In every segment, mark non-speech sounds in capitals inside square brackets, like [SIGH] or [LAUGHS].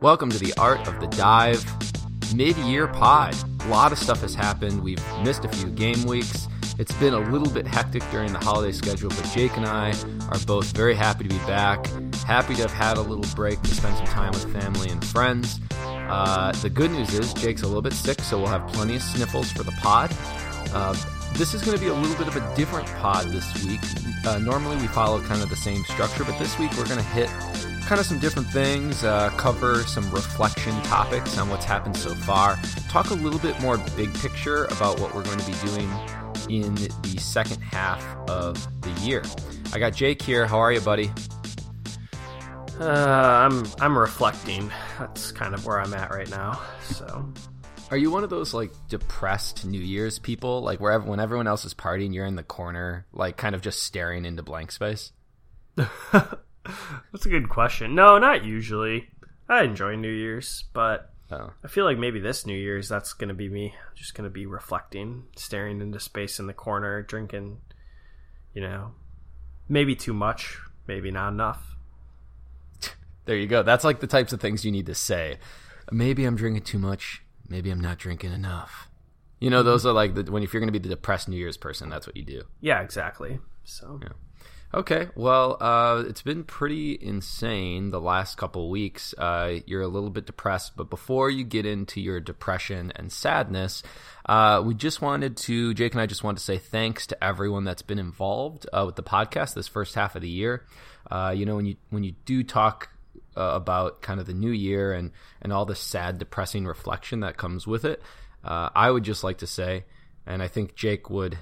Welcome to the Art of the Dive mid year pod. A lot of stuff has happened. We've missed a few game weeks. It's been a little bit hectic during the holiday schedule, but Jake and I are both very happy to be back. Happy to have had a little break to spend some time with family and friends. Uh, the good news is Jake's a little bit sick, so we'll have plenty of sniffles for the pod. Uh, this is going to be a little bit of a different pod this week. Uh, normally we follow kind of the same structure, but this week we're going to hit kind of some different things, uh, cover some reflection topics on what's happened so far, talk a little bit more big picture about what we're going to be doing in the second half of the year. I got Jake here. How are you, buddy? Uh, I'm I'm reflecting. That's kind of where I'm at right now. So, are you one of those like depressed New Year's people? Like wherever when everyone else is partying, you're in the corner, like kind of just staring into blank space. [LAUGHS] That's a good question. No, not usually. I enjoy New Year's, but oh. I feel like maybe this New Year's that's going to be me just going to be reflecting, staring into space in the corner, drinking, you know, maybe too much, maybe not enough. There you go. That's like the types of things you need to say. Maybe I'm drinking too much, maybe I'm not drinking enough. You know, those are like the, when if you're going to be the depressed New Year's person, that's what you do. Yeah, exactly. So, yeah. Okay, well, uh, it's been pretty insane the last couple weeks. Uh, you're a little bit depressed, but before you get into your depression and sadness, uh, we just wanted to, Jake and I just wanted to say thanks to everyone that's been involved uh, with the podcast this first half of the year. Uh, you know, when you when you do talk uh, about kind of the new year and and all the sad, depressing reflection that comes with it, I would just like to say, and I think Jake would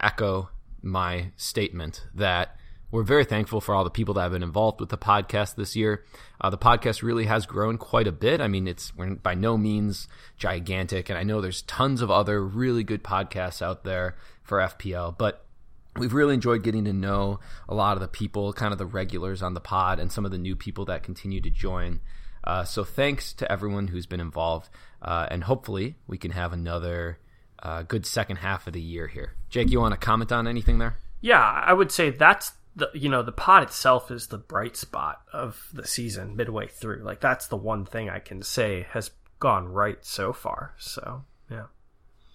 echo my statement that we're very thankful for all the people that have been involved with the podcast this year. Uh, the podcast really has grown quite a bit. I mean, it's by no means gigantic, and I know there's tons of other really good podcasts out there for FPL, but we've really enjoyed getting to know a lot of the people, kind of the regulars on the pod, and some of the new people that continue to join. Uh, so thanks to everyone who's been involved, uh, and hopefully we can have another uh, good second half of the year here. Jake, you want to comment on anything there? Yeah, I would say that's the you know the pod itself is the bright spot of the season midway through. Like that's the one thing I can say has gone right so far. So yeah,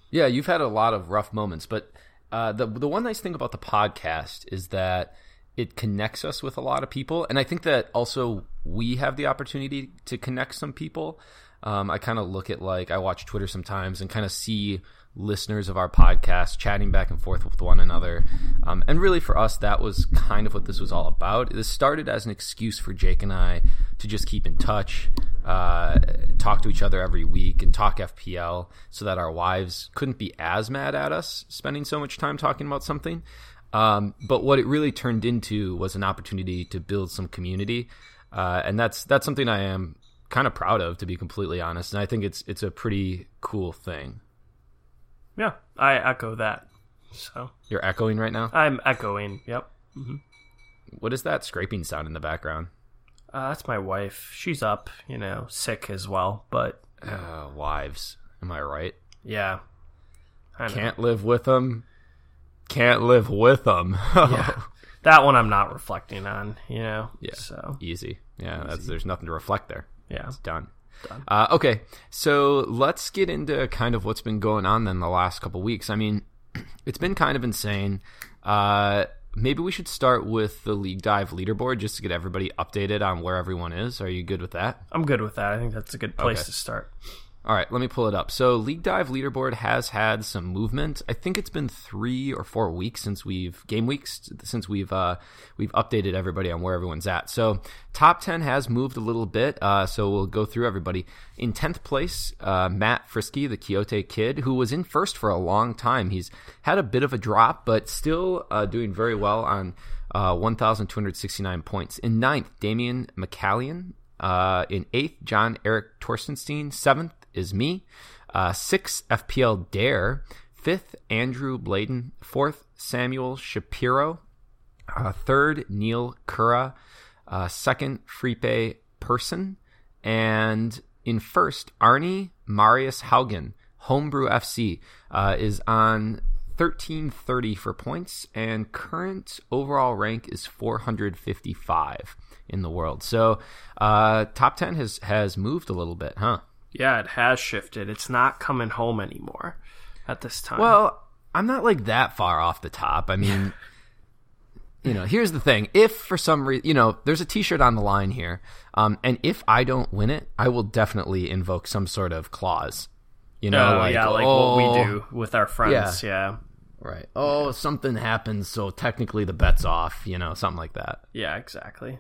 yeah, you've had a lot of rough moments, but uh, the the one nice thing about the podcast is that it connects us with a lot of people, and I think that also we have the opportunity to connect some people. Um, I kind of look at like I watch Twitter sometimes and kind of see listeners of our podcast chatting back and forth with one another. Um, and really, for us, that was kind of what this was all about. This started as an excuse for Jake and I to just keep in touch, uh, talk to each other every week, and talk FPL so that our wives couldn't be as mad at us spending so much time talking about something. Um, but what it really turned into was an opportunity to build some community. Uh, and that's that's something I am kind of proud of, to be completely honest. And I think it's it's a pretty cool thing. Yeah, I echo that. So you're echoing right now. I'm echoing. Yep. Mm-hmm. What is that scraping sound in the background? Uh, that's my wife. She's up, you know, sick as well. But uh, wives, am I right? Yeah. I Can't live with them. Can't live with them. yeah. [LAUGHS] That one I'm not reflecting on. You know. Yeah. So easy. Yeah. Easy. That's there's nothing to reflect there. Yeah. It's done. Uh, okay, so let's get into kind of what's been going on then the last couple weeks. I mean, [CLEARS THROAT] it's been kind of insane. Uh, maybe we should start with the League Dive leaderboard just to get everybody updated on where everyone is. Are you good with that? I'm good with that. I think that's a good place okay. to start. All right, let me pull it up. So, League Dive leaderboard has had some movement. I think it's been three or four weeks since we've game weeks since we've uh, we've updated everybody on where everyone's at. So, top ten has moved a little bit. Uh, so we'll go through everybody. In tenth place, uh, Matt Frisky, the Quixote kid, who was in first for a long time. He's had a bit of a drop, but still uh, doing very well on uh, 1,269 points. In ninth, Damian McCallion. Uh, in eighth, John Eric Torstenstein. Seventh, is me. Uh, six, FPL Dare. Fifth, Andrew Bladen. Fourth, Samuel Shapiro. Uh, third, Neil Kura. Uh, second, Fripe Person. And in first, Arnie Marius Haugen. Homebrew FC uh, is on 1330 for points, and current overall rank is 455 in the world. So, uh, top 10 has has moved a little bit, huh? Yeah, it has shifted. It's not coming home anymore at this time. Well, I'm not like that far off the top. I mean, [LAUGHS] you know, here's the thing. If for some reason, you know, there's a t-shirt on the line here. Um, and if I don't win it, I will definitely invoke some sort of clause. You know, oh, like, yeah, like oh, what we do with our friends. Yeah. Right. Oh, yeah. something happens, so technically the bet's off, you know, something like that. Yeah, exactly.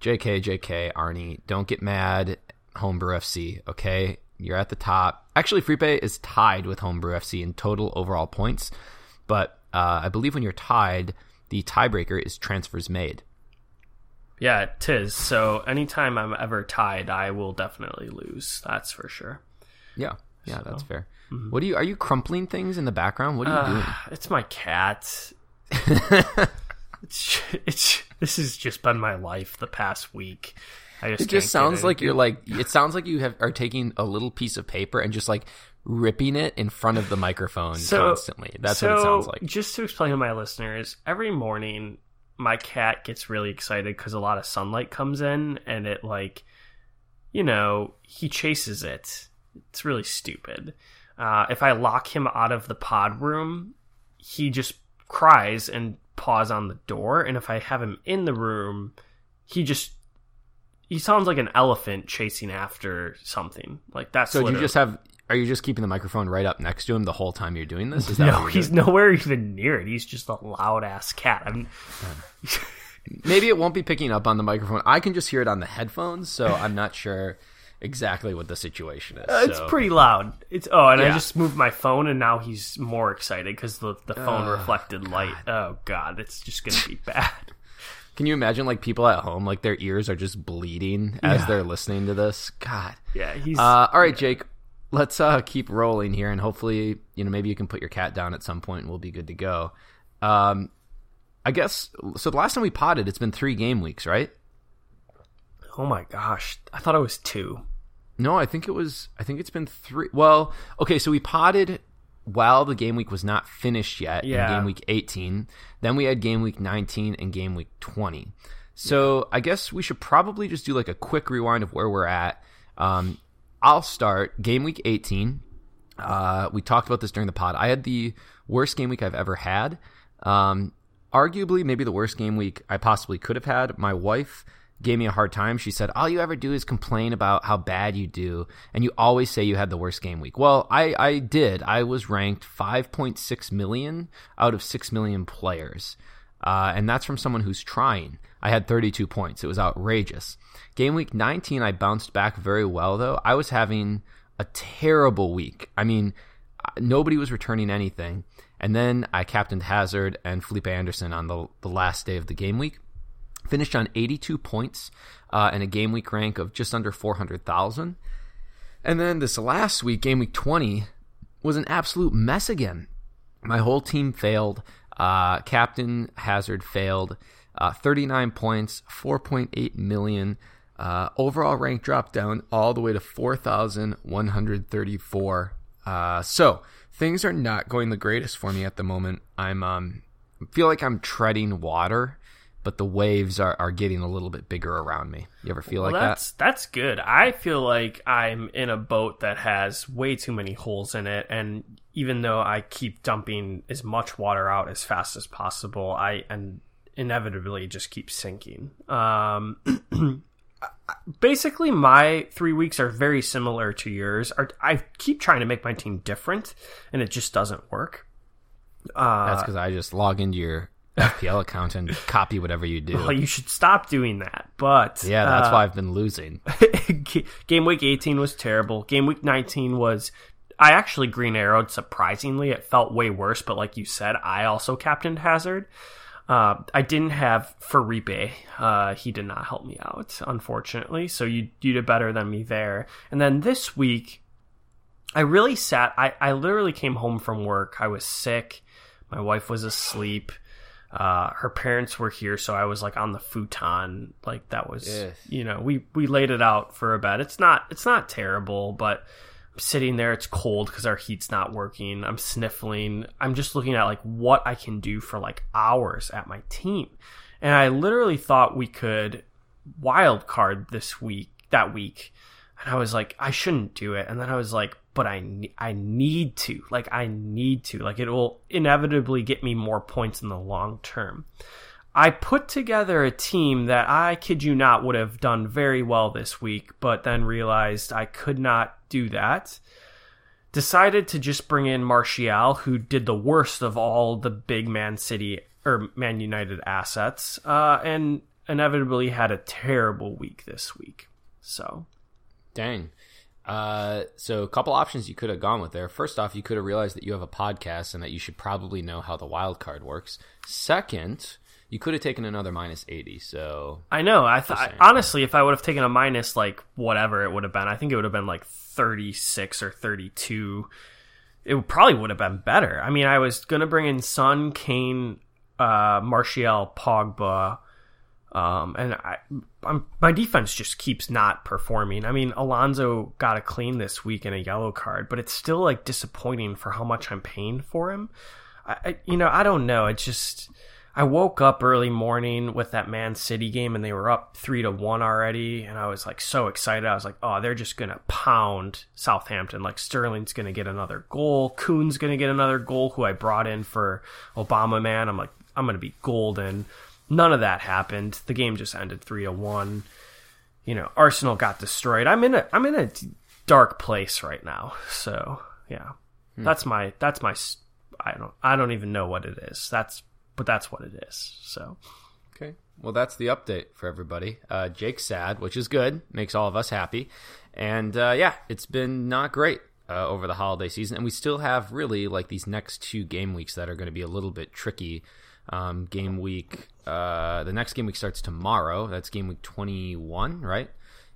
JK, JK, Arnie, don't get mad, Homebrew FC, okay? You're at the top. Actually, Felipe is tied with Homebrew FC in total overall points, but uh, I believe when you're tied, the tiebreaker is transfers made. Yeah, it is. So anytime I'm ever tied, I will definitely lose. That's for sure. Yeah, yeah, so, that's fair. Mm-hmm. What do you? Are you crumpling things in the background? What are you uh, doing? [SIGHS] It's my cat. [LAUGHS] it's, it's this has just been my life the past week. Just it just sounds like you're like it sounds like you have are taking a little piece of paper and just like ripping it in front of the microphone so, constantly. That's so what it sounds like. Just to explain to my listeners, every morning my cat gets really excited because a lot of sunlight comes in and it like you know he chases it. It's really stupid. Uh, if I lock him out of the pod room, he just cries and paws on the door. And if I have him in the room, he just he sounds like an elephant chasing after something. Like that's so. Literally... You just have. Are you just keeping the microphone right up next to him the whole time you're doing this? Is that no, he's doing? nowhere even near it. He's just a loud ass cat. I mean, [LAUGHS] maybe it won't be picking up on the microphone. I can just hear it on the headphones, so [LAUGHS] I'm not sure exactly what the situation is. Uh, it's pretty loud. It's oh, and yeah. I just moved my phone, and now he's more excited because the the phone oh, reflected God. light. Oh God, it's just gonna be [LAUGHS] bad. Can you imagine like people at home, like their ears are just bleeding as yeah. they're listening to this? God. Yeah, he's. Uh, all right, Jake. Let's uh, keep rolling here, and hopefully, you know, maybe you can put your cat down at some point, and we'll be good to go. Um, I guess so. The last time we potted, it's been three game weeks, right? Oh my gosh, I thought it was two. No, I think it was. I think it's been three. Well, okay, so we potted while the game week was not finished yet yeah. in game week 18. Then we had game week 19 and game week 20. So. I guess we should probably just do like a quick rewind of where we're at. Um, I'll start game week 18. Uh, we talked about this during the pod. I had the worst game week I've ever had. Um, arguably, maybe the worst game week I possibly could have had. My wife gave me a hard time. She said, All you ever do is complain about how bad you do, and you always say you had the worst game week. Well, I, I did. I was ranked 5.6 million out of 6 million players. Uh, and that's from someone who's trying. I had 32 points. It was outrageous. Game week 19, I bounced back very well, though. I was having a terrible week. I mean, nobody was returning anything. And then I captained Hazard and Felipe Anderson on the, the last day of the game week finished on 82 points uh, and a game week rank of just under 400,000. And then this last week, game week 20, was an absolute mess again. My whole team failed. Uh, Captain Hazard failed. Uh, 39 points, 4.8 million. Uh, overall rank dropped down all the way to 4,134. Uh, so things are not going the greatest for me at the moment. I'm um, feel like I'm treading water but the waves are, are getting a little bit bigger around me. You ever feel well, like that's, that? That's good. I feel like I'm in a boat that has way too many holes in it, and even though I keep dumping as much water out as fast as possible, I and inevitably just keep sinking. Um, [CLEARS THROAT] basically, my three weeks are very similar to yours. I keep trying to make my team different, and it just doesn't work. Uh, That's because I just log into your FPL account and copy whatever you do. [LAUGHS] Well, you should stop doing that. But yeah, that's uh, why I've been losing. [LAUGHS] Game week 18 was terrible. Game week 19 was. I actually green arrowed surprisingly. It felt way worse, but like you said, I also captained Hazard. Uh, I didn't have Felipe. Uh, he did not help me out, unfortunately. So you you did better than me there. And then this week, I really sat. I I literally came home from work. I was sick. My wife was asleep uh, her parents were here, so I was like on the futon. Like that was, yes. you know, we we laid it out for a bed. It's not it's not terrible, but I'm sitting there, it's cold because our heat's not working. I'm sniffling. I'm just looking at like what I can do for like hours at my team. And I literally thought we could wild card this week, that week. And I was like, I shouldn't do it. And then I was like, but I, I need to. Like, I need to. Like, it will inevitably get me more points in the long term. I put together a team that I kid you not would have done very well this week, but then realized I could not do that. Decided to just bring in Martial, who did the worst of all the big Man City or Man United assets, uh, and inevitably had a terrible week this week. So, dang. Uh, so a couple options you could have gone with there. First off, you could have realized that you have a podcast and that you should probably know how the wild card works. Second, you could have taken another minus 80 so i know i thought honestly if i would have taken a minus like whatever it would have been i think it would have been like 36 or 32 it probably would have been better i mean i was gonna bring in Son kane uh martial pogba um, and I, I'm, my defense just keeps not performing. I mean, Alonso got a clean this week in a yellow card, but it's still like disappointing for how much I'm paying for him. I, I you know, I don't know. It's just I woke up early morning with that Man City game and they were up three to one already. And I was like so excited. I was like, oh, they're just to pound Southampton. Like Sterling's to get another goal. Kun's to get another goal, who I brought in for Aubameyang. I'm like, I'm to be golden. None of that happened. The game just ended three to one. You know, Arsenal got destroyed. I'm in a, I'm in a dark place right now. So yeah, hmm. that's my, that's my, I don't, I don't even know what it is. That's but that's what it is. So. Okay. Well, that's the update for everybody. Uh, Jake's sad, which is good, makes all of us happy, and uh, yeah, it's been not great uh, over the holiday season, and we still have really like these next two game weeks that are going to be a little bit tricky. Um, game week, uh, the next game week starts tomorrow. That's game week twenty one, right?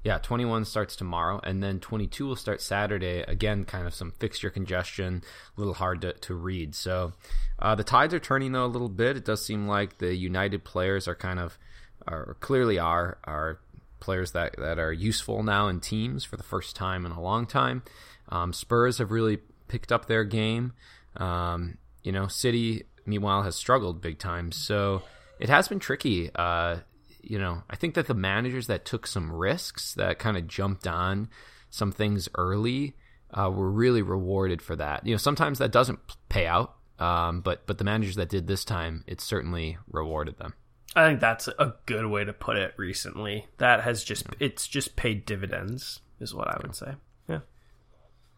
Yeah, 21 starts tomorrow, and then 22 will start Saturday. Again, kind of some fixture congestion, a little hard to, to read. So uh, the tides are turning though a little bit. It does seem like the United players are kind of, are clearly are are players that that are useful now in teams for the first time in a long time. Um, Spurs have really picked up their game. Um, you know, City meanwhile has struggled big time. So it has been tricky. Uh, you know, I think that the managers that took some risks, that kind of jumped on some things early, uh, were really rewarded for that. You know, sometimes that doesn't pay out, um, but but the managers that did this time, it certainly rewarded them. I think that's a good way to put it. Recently, that has just it's just paid dividends, is what I would say. Yeah.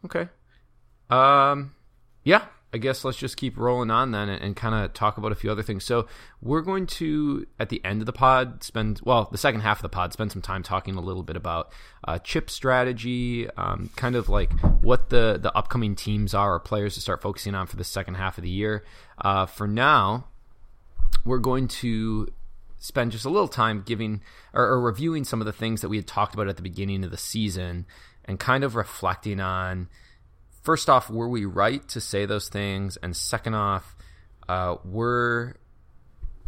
Okay. Um. Yeah. I guess let's just keep rolling on then and, and kind of talk about a few other things. So we're going to at the end of the pod spend well the second half of the pod spend some time talking a little bit about uh, chip strategy, um, kind of like what the the upcoming teams are or players to start focusing on for the second half of the year. Uh, for now, we're going to spend just a little time giving or, or reviewing some of the things that we had talked about at the beginning of the season and kind of reflecting on first off, were we right to say those things? And second off, uh, were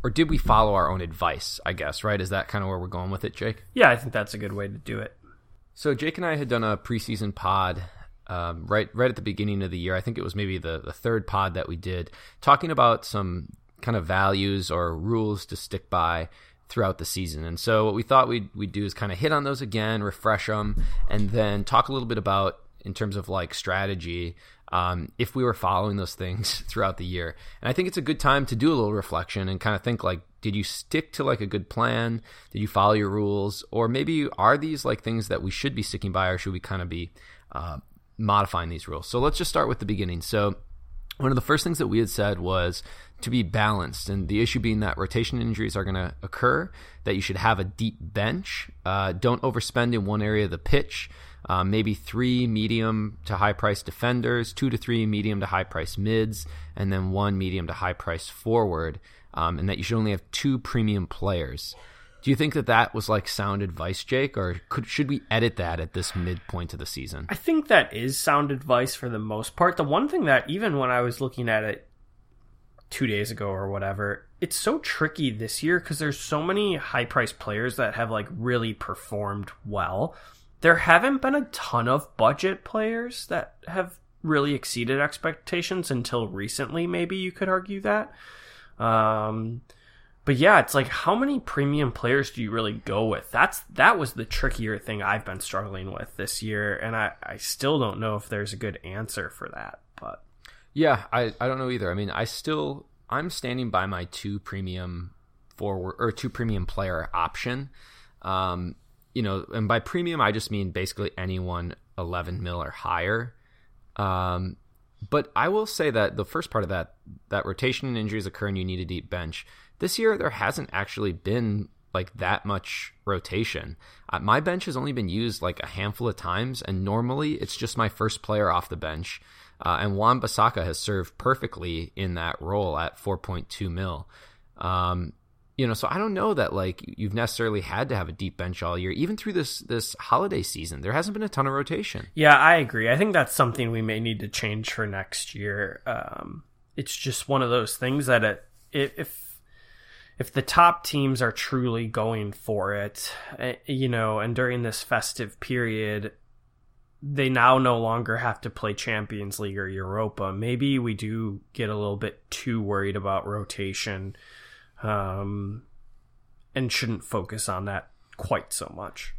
or did we follow our own advice? I guess right. Is that kind of where we're going with it, Jake? Yeah, I think that's a good way to do it. So Jake and I had done a preseason pod um, right right at the beginning of the year. I think it was maybe the the third pod that we did, talking about some kind of values or rules to stick by throughout the season. And so what we thought we'd we'd do is kind of hit on those again, refresh them, and then talk a little bit about in terms of like strategy um, if we were following those things [LAUGHS] throughout the year. And I think it's a good time to do a little reflection and kind of think like, did you stick to like a good plan? Did you follow your rules? Or maybe are these like things that we should be sticking by or should we kind of be uh, modifying these rules? So let's just start with the beginning. So one of the first things that we had said was to be balanced, and the issue being that rotation injuries are going to occur, that you should have a deep bench. Uh, don't overspend in one area of the pitch um, maybe three medium to high price defenders, two to three medium to high price mids, and then one medium to high price forward, um, and that you should only have two premium players. Do you think that that was like sound advice, Jake, or could, should we edit that at this midpoint of the season? I think that is sound advice for the most part. The one thing that even when I was looking at it two days ago or whatever, it's so tricky this year because there's so many high priced players that have like really performed well there haven't been a ton of budget players that have really exceeded expectations until recently. Maybe you could argue that. Um, but yeah, it's like how many premium players do you really go with? That's that was the trickier thing I've been struggling with this year, and I I still don't know if there's a good answer for that. But yeah, I I don't know either. I mean, I still I'm standing by my two premium forward or two premium player option. Um, you know, and by premium I just mean basically anyone 11 mil or higher. Um, but I will say that the first part of that that rotation and injuries occur and you need a deep bench this year, there hasn't actually been like that much rotation. Uh, my bench has only been used like a handful of times, and normally it's just my first player off the bench. Uh, and Wan-Bissaka has served perfectly in that role at 4.2 mil. Um, you know, so I don't know that like you've necessarily had to have a deep bench all year, even through this this holiday season. There hasn't been a ton of rotation. Yeah, I agree. I think that's something we may need to change for next year. Um, it's just one of those things that it, if if the top teams are truly going for it, eh, you know, and during this festive period, they now no longer have to play Champions League or Europa. Maybe we do get a little bit too worried about rotation um, and shouldn't focus on that quite so much.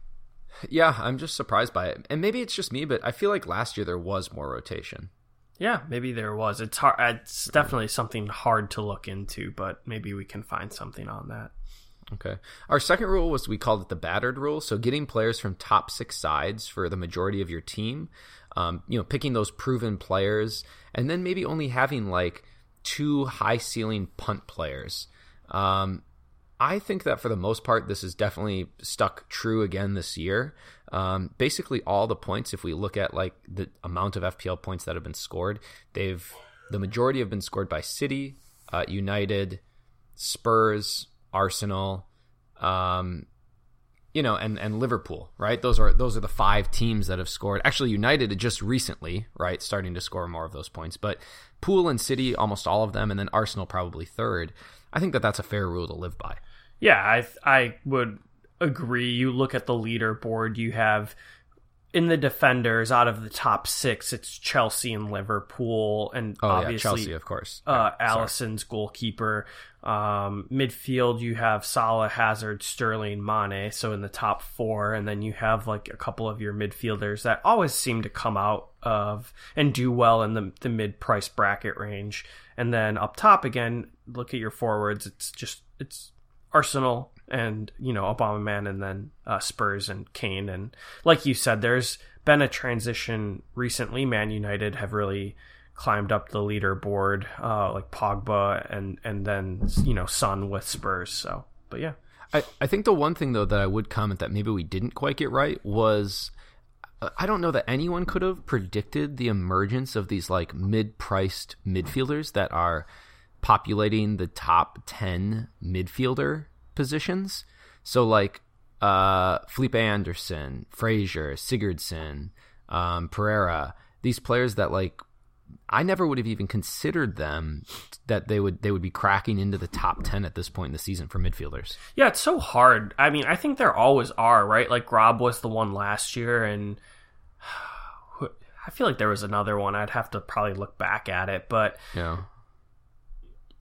Yeah, I'm just surprised by it. And maybe it's just me, but I feel like last year there was more rotation. Yeah, maybe there was. It's hard. It's definitely something hard to look into, but maybe we can find something on that. Okay. Our second rule was we called it the battered rule. So getting players from top six sides for the majority of your team, um, you know, picking those proven players, and then maybe only having like two high ceiling punt players. Um, I think that for the most part, this is definitely stuck true again this year. Um, basically, all the points, if we look at like the amount of FPL points that have been scored, they've the majority have been scored by City, uh, United, Spurs, Arsenal, um, you know, and and Liverpool. Right? Those are those are the five teams that have scored. Actually, United just recently, right, starting to score more of those points, but Pool and City, almost all of them, and then Arsenal probably third. I think that that's a fair rule to live by. Yeah, I I would agree. You look at the leaderboard, you have in the defenders out of the top six, it's Chelsea and Liverpool, and oh, obviously yeah, Chelsea, of course. Uh, yeah, Alisson's goalkeeper. Um, midfield, you have Salah, Hazard, Sterling, Mane. So in the top four, and then you have like a couple of your midfielders that always seem to come out of and do well in the the mid price bracket range. And then up top again, look at your forwards. It's just it's Arsenal and you know Aubameyang, and then uh, Spurs and Kane and like you said, there's been a transition recently. Man United have really climbed up the leaderboard, uh, like Pogba and and then you know Son with Spurs. So, but yeah, I I think the one thing though that I would comment that maybe we didn't quite get right was. I don't know that anyone could have predicted the emergence of these like mid-priced midfielders that are populating the top 10 midfielder positions. So like uh, Felipe Anderson, Fraser, Sigurdsson, um, Pereira, these players that like I never would have even considered them that they would they would be cracking into the top 10 at this point in the season for midfielders. Yeah, it's so hard. I mean, I think there always are, right? Like Rob was the one last year and [SIGHS] I feel like there was another one. I'd have to probably look back at it, but yeah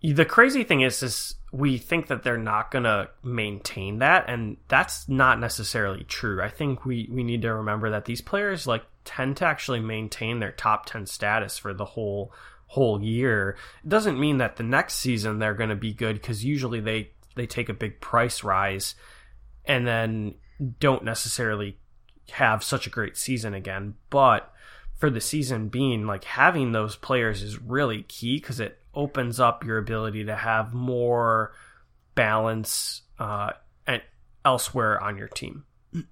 the crazy thing is is we think that they're not going to maintain that and that's not necessarily true. I think we we need to remember that these players like tend to actually maintain their top 10 status for the whole whole year. It doesn't mean that the next season they're going to be good because usually they they take a big price rise and then don't necessarily have such a great season again. But for the season being like having those players is really key because it opens up your ability to have more balance uh, elsewhere on your team.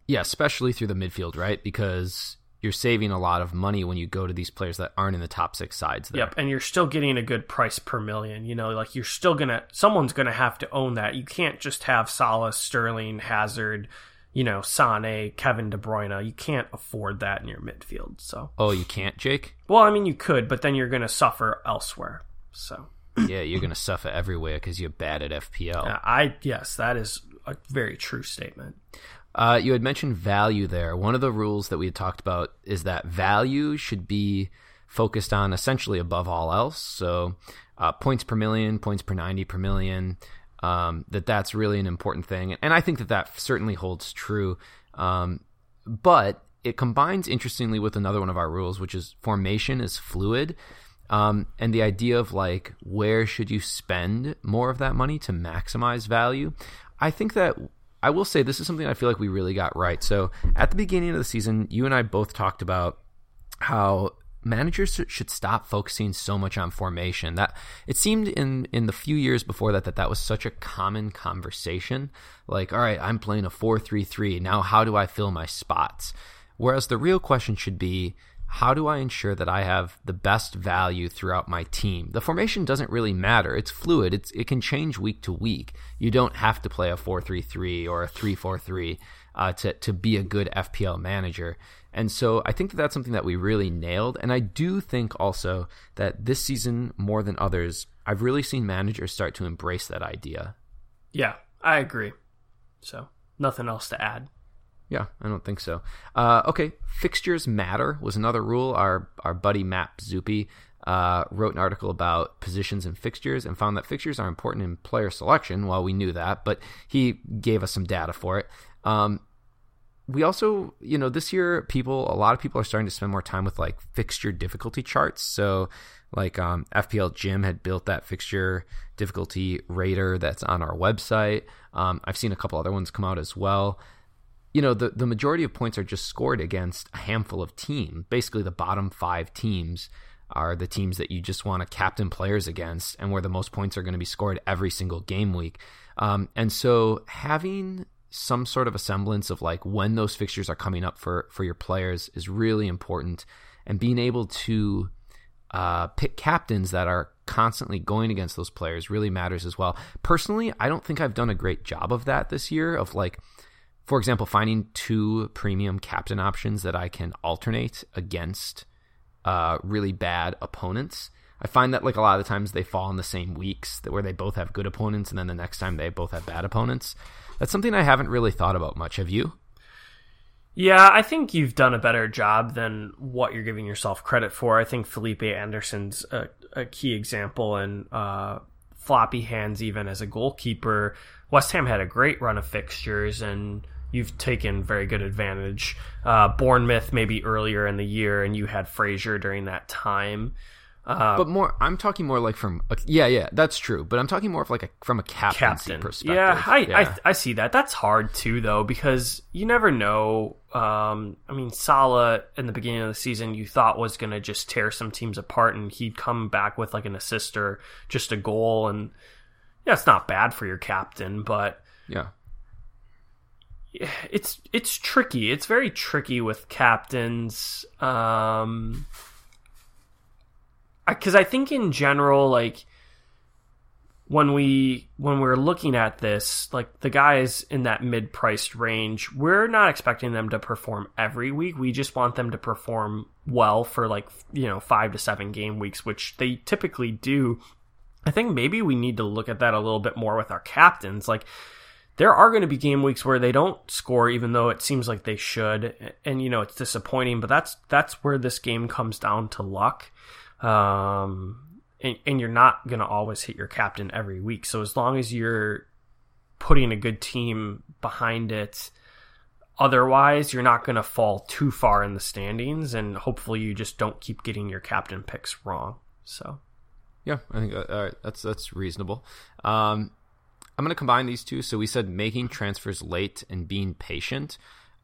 Yeah, especially through the midfield, right? Because you're saving a lot of money when you go to these players that aren't in the top six sides. There. Yep, and you're still getting a good price per million. You know, like you're still gonna, someone's gonna have to own that. You can't just have Salah, Sterling, Hazard, you know, Sane, Kevin De Bruyne. You can't afford that in your midfield. So. Oh, you can't, Jake. Well, I mean, you could, but then you're gonna suffer elsewhere. So yeah, you're going to suffer everywhere because you're bad at FPL. I yes, that is a very true statement. Uh, you had mentioned value there. One of the rules that we had talked about is that value should be focused on essentially above all else. So uh, points per million, points per 90 per million, um, that that's really an important thing. And I think that that certainly holds true. Um, but it combines interestingly with another one of our rules, which is formation is fluid. Um, and the idea of like where should you spend more of that money to maximize value? I think that i will say this is something i feel like we really got right. So at the beginning of the season you and i both talked about how managers should stop focusing so much on formation that it seemed in in the few years before that that that was such a common conversation. Like all right i'm playing a 4-3-3 now how do i fill my spots? Whereas the real question should be how do I ensure that I have the best value throughout my team? The formation doesn't really matter. It's fluid. It's, it can change week to week. You don't have to play a 4-3-3 or a 3-4-3 uh, to, to be a good FPL manager. And so I think that that's something that we really nailed. And I do think also that this season, more than others, I've really seen managers start to embrace that idea. Yeah, I agree. So nothing else to add. Yeah, I don't think so. Uh, okay, fixtures matter was another rule. Our our buddy Matt Zuppi uh, wrote an article about positions and fixtures and found that fixtures are important in player selection. Well, we knew that, but he gave us some data for it. Um, we also, you know, this year people, a lot of people are starting to spend more time with like fixture difficulty charts. So, like um, FPL Jim had built that fixture difficulty rater that's on our website. Um, I've seen a couple other ones come out as well you know, the, the majority of points are just scored against a handful of teams. Basically, the bottom five teams are the teams that you just want to captain players against and where the most points are going to be scored every single game week. Um, and so having some sort of a semblance of like when those fixtures are coming up for, for your players is really important. And being able to uh, pick captains that are constantly going against those players really matters as well. Personally, I don't think I've done a great job of that this year of like – for example, finding two premium captain options that I can alternate against uh, really bad opponents. I find that like a lot of the times they fall in the same weeks where they both have good opponents, and then the next time they both have bad opponents. That's something I haven't really thought about much. Have you? Yeah, I think you've done a better job than what you're giving yourself credit for. I think Felipe Anderson's a, a key example, and uh, floppy hands even as a goalkeeper. West Ham had a great run of fixtures and you've taken very good advantage. Uh, Bournemouth maybe earlier in the year, and you had Fraser during that time. Uh, but more, I'm talking more like from a, yeah, yeah, that's true. But I'm talking more of like a, from a captaincy captain. perspective. Yeah, I, yeah. I, I see that. That's hard too, though, because you never know. Um, I mean, Salah in the beginning of the season, you thought was going to just tear some teams apart, and he'd come back with like an assist or just a goal, and yeah, it's not bad for your captain, but yeah, it's it's tricky. It's very tricky with captains. Um, because I, think in general, like when we when we're looking at this, like the guys in that mid priced range, we're not expecting them to perform every week. We just want them to perform well for like you know five to seven game weeks, which they typically do. I think maybe we need to look at that a little bit more with our captains, like there are going to be game weeks where they don't score even though it seems like they should and you know it's disappointing but that's that's where this game comes down to luck. Um, and, and you're not going to always hit your captain every week so as long as you're putting a good team behind it otherwise you're not going to fall too far in the standings and hopefully you just don't keep getting your captain picks wrong so. Yeah i think uh, that's that's reasonable. Um, I'm going to combine these two. So we said making transfers late and being patient.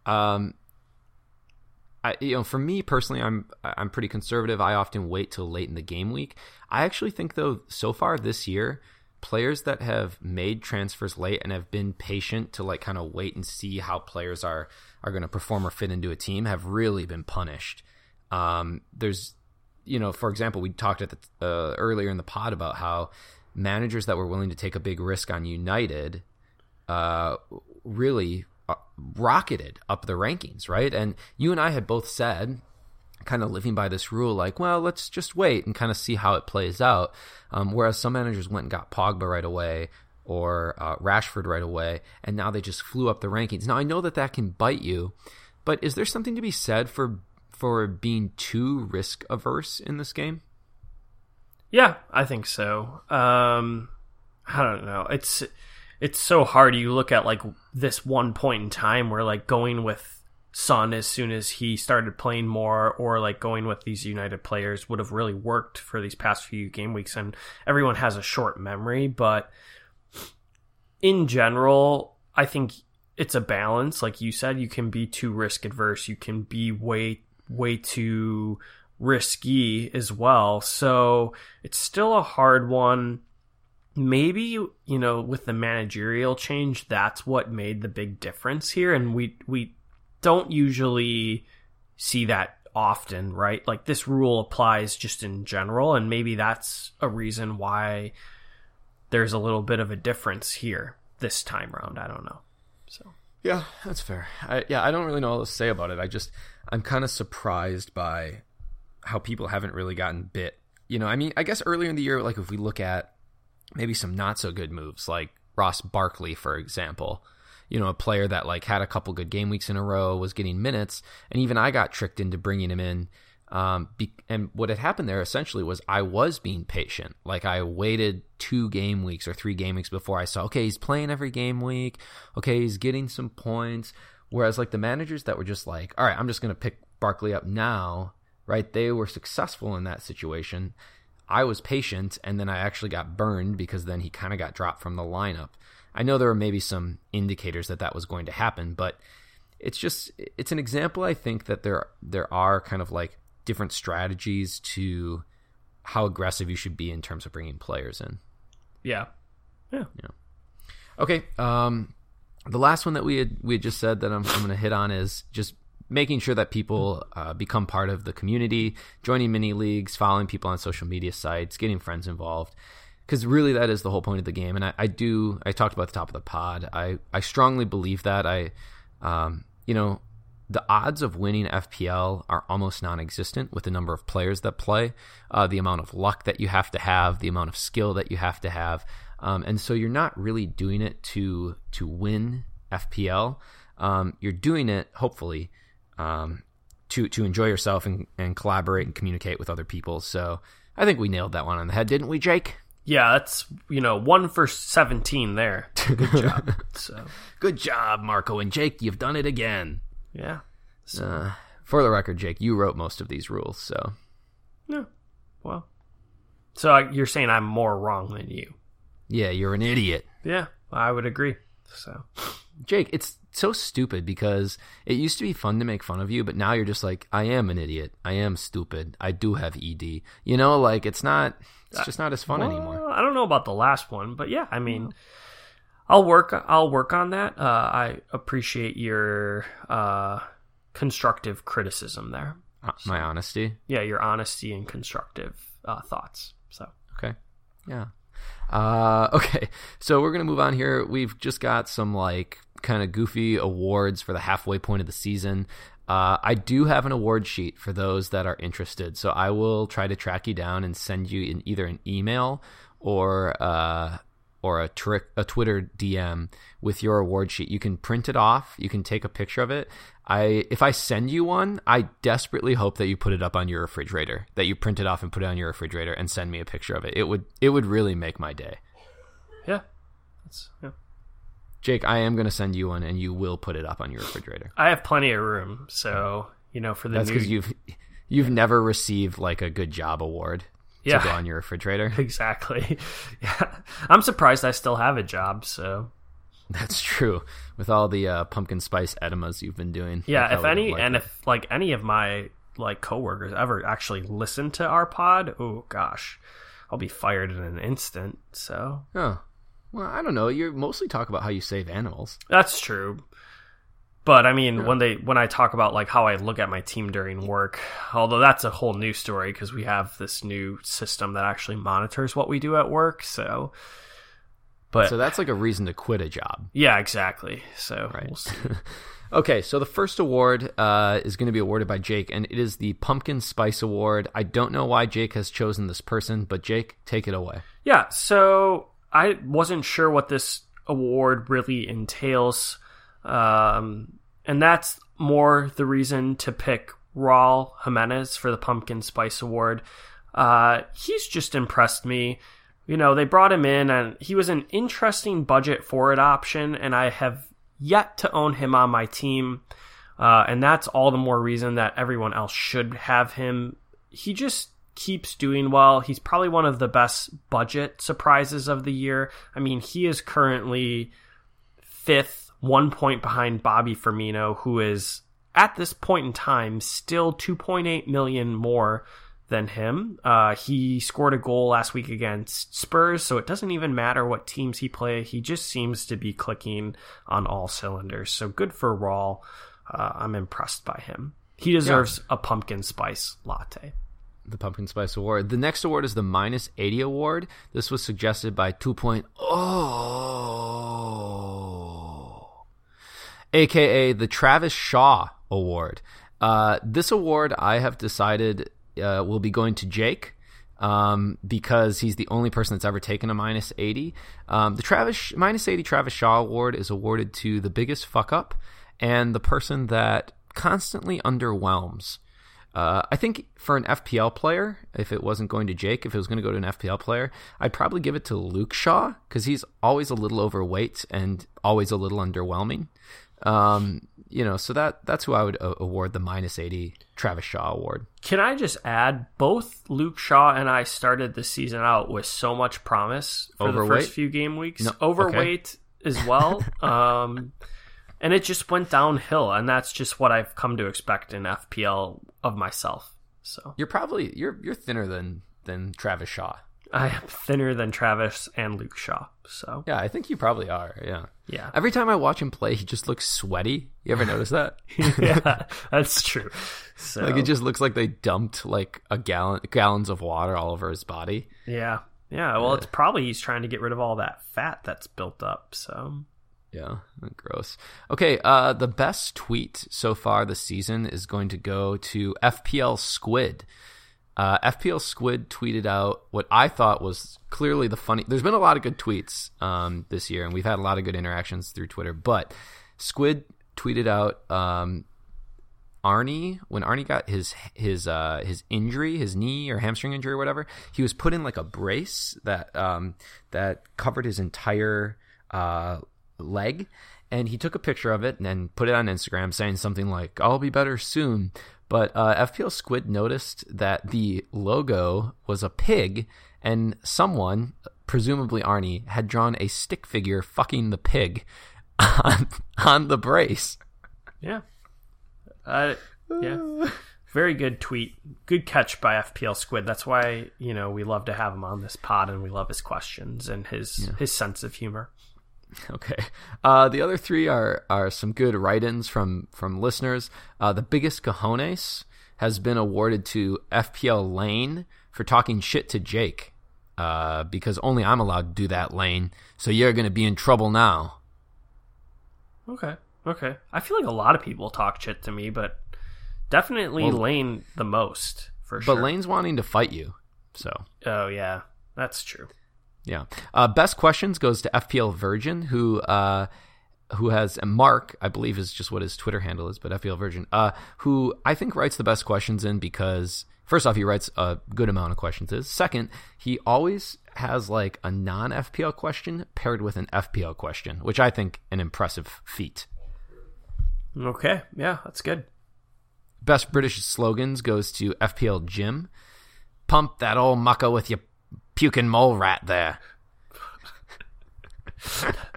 Um, I, you know, for me personally, I'm I'm pretty conservative. I often wait till late in the game week. I actually think though, so far this year, players that have made transfers late and have been patient to like kind of wait and see how players are are going to perform or fit into a team have really been punished. Um, there's, you know, for example, we talked at the uh, earlier in the pod about how managers that were willing to take a big risk on United uh, really uh, rocketed up the rankings, right? And you and I had both said, kind of living by this rule, like, well, let's just wait and kind of see how it plays out. Um, whereas some managers went and got Pogba right away. or uh, Rashford right away, and now they just flew up the rankings. Now I know that that can bite you, but is there something to be said for for being too risk averse in this game? Yeah, I think so. Um, I don't know. It's it's so hard. You look at like this one point in time where like going with Son as soon as he started playing more, or like going with these United players would have really worked for these past few game weeks. And everyone has a short memory, but in general, I think it's a balance. Like you said, you can be too risk adverse. You can be way way too risky as well. So it's still a hard one. Maybe, you know, with the managerial change, that's what made the big difference here. And we, we don't usually see that often, right? Like this rule applies just in general. And maybe that's a reason why there's a little bit of a difference here this time around. I don't know. So. Yeah, that's fair. I, yeah, I don't really know what to say about it. I just, I'm kind of surprised by how people haven't really gotten bit. You know, I mean, I guess earlier in the year, like if we look at maybe some not so good moves, like Ross Barkley, for example, you know, a player that like had a couple good game weeks in a row, was getting minutes, and even I got tricked into bringing him in. Um, be, and what had happened there essentially was I was being patient. Like I waited two game weeks or three game weeks before I saw, okay, he's playing every game week. Okay, he's getting some points. Whereas like the managers that were just like, all right, I'm just going to pick Barkley up now right? They were successful in that situation. I was patient, and then I actually got burned because then he kind of got dropped from the lineup. I know there were maybe some indicators that that was going to happen, but it's just it's an example. I think that there there are kind of like different strategies to how aggressive you should be in terms of bringing players in. Yeah, yeah, yeah. Okay. Um, the last one that we had we had just said that I'm I'm going to hit on is just making sure that people uh, become part of the community, joining mini leagues, following people on social media sites, getting friends involved. Because really, that is the whole point of the game. And I, I, do, I talked about the top of the pod. I, I strongly believe that. I, um, you know, the odds of winning FPL are almost non existent with the number of players that play, uh, the amount of luck that you have to have, the amount of skill that you have to have. Um, and so you're not really doing it to to win FPL. Um, you're doing it, hopefully, um, to to enjoy yourself and, and collaborate and communicate with other people. So I think we nailed that one on the head, didn't we, Jake? Yeah, that's you know one for seventeen there. [LAUGHS] Good job. so good job, Marco and Jake. You've done it again. Yeah. So. Uh, for the record, Jake, you wrote most of these rules, so yeah. Well, so you're saying I'm more wrong than you? Yeah, you're an idiot. Yeah, I would agree. So, Jake, it's so stupid because it used to be fun to make fun of you, but now you're just like, I am an idiot. I am stupid. I do have ED. You know, like it's not. It's just not as fun well, anymore. I don't know about the last one, but yeah, I mean, I'll work. I'll work on that. Uh, I appreciate your uh, constructive criticism there. Uh, my honesty. Yeah, your honesty and constructive uh, thoughts. So okay, yeah. Uh, [LAUGHS] okay, so we're gonna move on here. We've just got some like kind of goofy awards for the halfway point of the season. Uh, I do have an award sheet for those that are interested, so I will try to track you down and send you in either an email or uh, or a, trick, a Twitter DM with your award sheet. You can print it off. You can take a picture of it. I if I send you one, I desperately hope that you put it up on your refrigerator. That you print it off and put it on your refrigerator and send me a picture of it. It would it would really make my day. Yeah, that's yeah. Jake, I am going to send you one, and you will put it up on your refrigerator. I have plenty of room, so you know for the that's because new... you've you've never received like a good job award yeah. to go on your refrigerator. [LAUGHS] Exactly. [LAUGHS] Yeah, I'm surprised I still have a job. So that's true with all the uh, pumpkin spice enemas you've been doing. Yeah, if any and it. if like any of my like coworkers ever actually listen to our pod, oh gosh, I'll be fired in an instant. So oh well, I don't know. You mostly talk about how you save animals. That's true. But I mean, yeah. when they when I talk about like how I look at my team during work, although that's a whole new story because we have this new system that actually monitors what we do at work. So, but so that's like a reason to quit a job. Yeah, exactly. So right. We'll [LAUGHS] okay, so the first award uh, is going to be awarded by Jake, and it is the Pumpkin Spice Award. I don't know why Jake has chosen this person, but Jake, take it away. Yeah. So I wasn't sure what this award really entails. Um, and that's more the reason to pick Raul Jimenez for the Pumpkin Spice Award. Uh, he's just impressed me. You know, they brought him in and he was an interesting budget forward option, and I have yet to own him on my team. Uh, and that's all the more reason that everyone else should have him. He just keeps doing well. He's probably one of the best budget surprises of the year. I mean, he is currently fifth, one point behind Bobby Firmino, who is at this point in time still 2.8 million more than him. Uh, he scored a goal last week against Spurs, so it doesn't even matter what teams he play. He just seems to be clicking on all cylinders. So good for Raul. Uh, I'm impressed by him. He deserves yeah. a pumpkin spice latte. The Pumpkin Spice Award. The next award is the Minus 80 Award. This was suggested by 2.0, aka the Travis Shaw Award. Uh, this award, I have decided, uh, will be going to Jake um, because he's the only person that's ever taken a minus 80. Um, the Travis minus 80 Travis Shaw Award is awarded to the biggest fuck up and the person that constantly underwhelms. Uh, I think for an FPL player, if it wasn't going to Jake, if it was going to go to an FPL player, I'd probably give it to Luke Shaw because he's always a little overweight and always a little underwhelming. Um, you know, so that that's who I would award the minus eighty Travis Shaw award. Can I just add, both Luke Shaw and I started the season out with so much promise for overweight? the first few game weeks. No, overweight okay. as well. [LAUGHS] um, and it just went downhill and that's just what i've come to expect in fpl of myself so you're probably you're you're thinner than than travis shaw i am thinner than travis and luke shaw so. Yeah i think you probably are yeah. Yeah. Every time i watch him play he just looks sweaty. You ever notice that? [LAUGHS] Yeah that's true. So like it just looks like they dumped like a gallon gallons of water all over his body. Yeah yeah well it's probably he's trying to get rid of all that fat that's built up so. Yeah, gross. Okay, uh, the best tweet so far this season is going to go to FPL Squid. Uh, FPL Squid tweeted out what I thought was clearly the funny. There's been a lot of good tweets um, this year, and we've had a lot of good interactions through Twitter. But Squid tweeted out um, Arnie when Arnie got his his uh, his injury, his knee or hamstring injury or whatever. He was put in like a brace that um, that covered his entire uh, leg and he took a picture of it and then put it on Instagram saying something like, I'll be better soon. But uh, FPL Squid noticed that the logo was a pig, and someone, presumably Arnie, had drawn a stick figure fucking the pig on, on the brace. Yeah. Uh, yeah. Very good tweet. Good catch by FPL Squid. That's why, you know, we love to have him on this pod and we love his questions and his yeah. his sense of humor. [LAUGHS] Okay. Uh, the other three are are some good write-ins from from listeners. Uh, the biggest cojones has been awarded to FPL Lane for talking shit to Jake, uh, because only I'm allowed to do that, Lane. So you're going to be in trouble now. Okay. Okay. I feel like a lot of people talk shit to me, but definitely well, Lane the most for sure. But Lane's wanting to fight you, so. Oh yeah, that's true. Yeah. Uh, best questions goes to FPL Virgin, who uh, who has Mark, I believe is just what his Twitter handle is, but FPL Virgin, uh, who I think writes the best questions in because first off, he writes a good amount of questions. Is second, he always has like a non FPL question paired with an FPL question, which I think an impressive feat. Okay, yeah, that's good. Best British slogans goes to FPL Jim. Pump that old mucka with your puking mole rat there.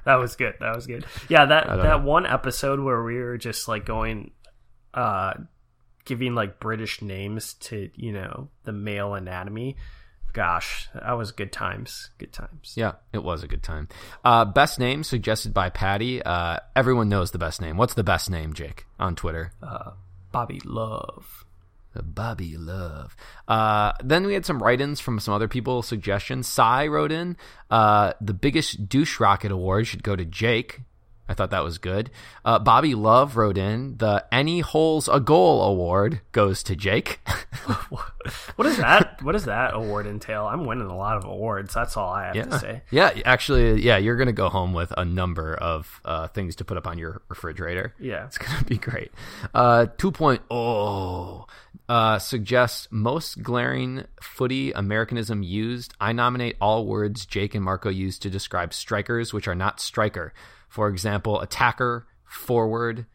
that was good. That was good. Yeah, that that know. one episode where we were just like going uh giving like British names to, you know, the male anatomy. Gosh, that was good times. Good times. Yeah, it was a good time. Uh best name suggested by Patty. Uh everyone knows the best name. What's the best name, Jake, on Twitter? Uh Bobby Love. Bobby Love. Uh, then we had some write-ins from some other people. Suggestions. Sai wrote in, uh, the biggest douche rocket award should go to Jake. I thought that was good. Uh, Bobby Love wrote in the Any Holes a Goal award goes to Jake. [LAUGHS] [LAUGHS] what is that? What does that award entail? I'm winning a lot of awards. That's all I have yeah. to say. Yeah, actually, yeah, you're gonna go home with a number of uh, things to put up on your refrigerator. Yeah, it's gonna be great. Uh, 2.0 uh, suggests most glaring footy Americanism used. I nominate all words Jake and Marco use to describe strikers, which are not striker. For example, attacker, forward,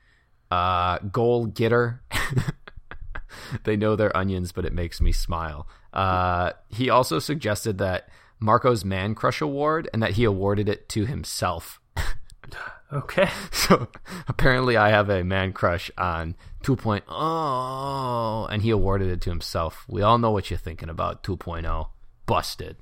uh, goal getter. [LAUGHS] they know their onions, but it makes me smile. Uh, he also suggested that Marco's Man Crush Award and that he awarded it to himself. [LAUGHS] okay. [LAUGHS] So apparently, I have a man crush on 2.0, and he awarded it to himself. We all know what you're thinking about 2.0. Busted.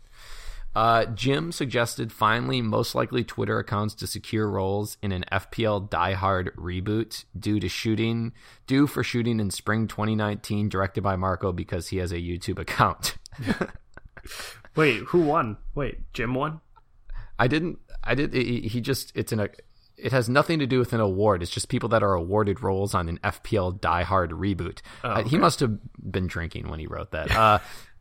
Uh, Jim suggested finally most likely Twitter accounts to secure roles in an FPL Die Hard reboot due to shooting due for shooting in spring 2019 directed by Marco because he has a YouTube account. [LAUGHS] Wait, who won? Wait, Jim won? I didn't I did he just it's in a it has nothing to do with an award. It's just people that are awarded roles on an FPL Die Hard reboot. Oh, okay. uh, he must have been drinking when he wrote that. Uh,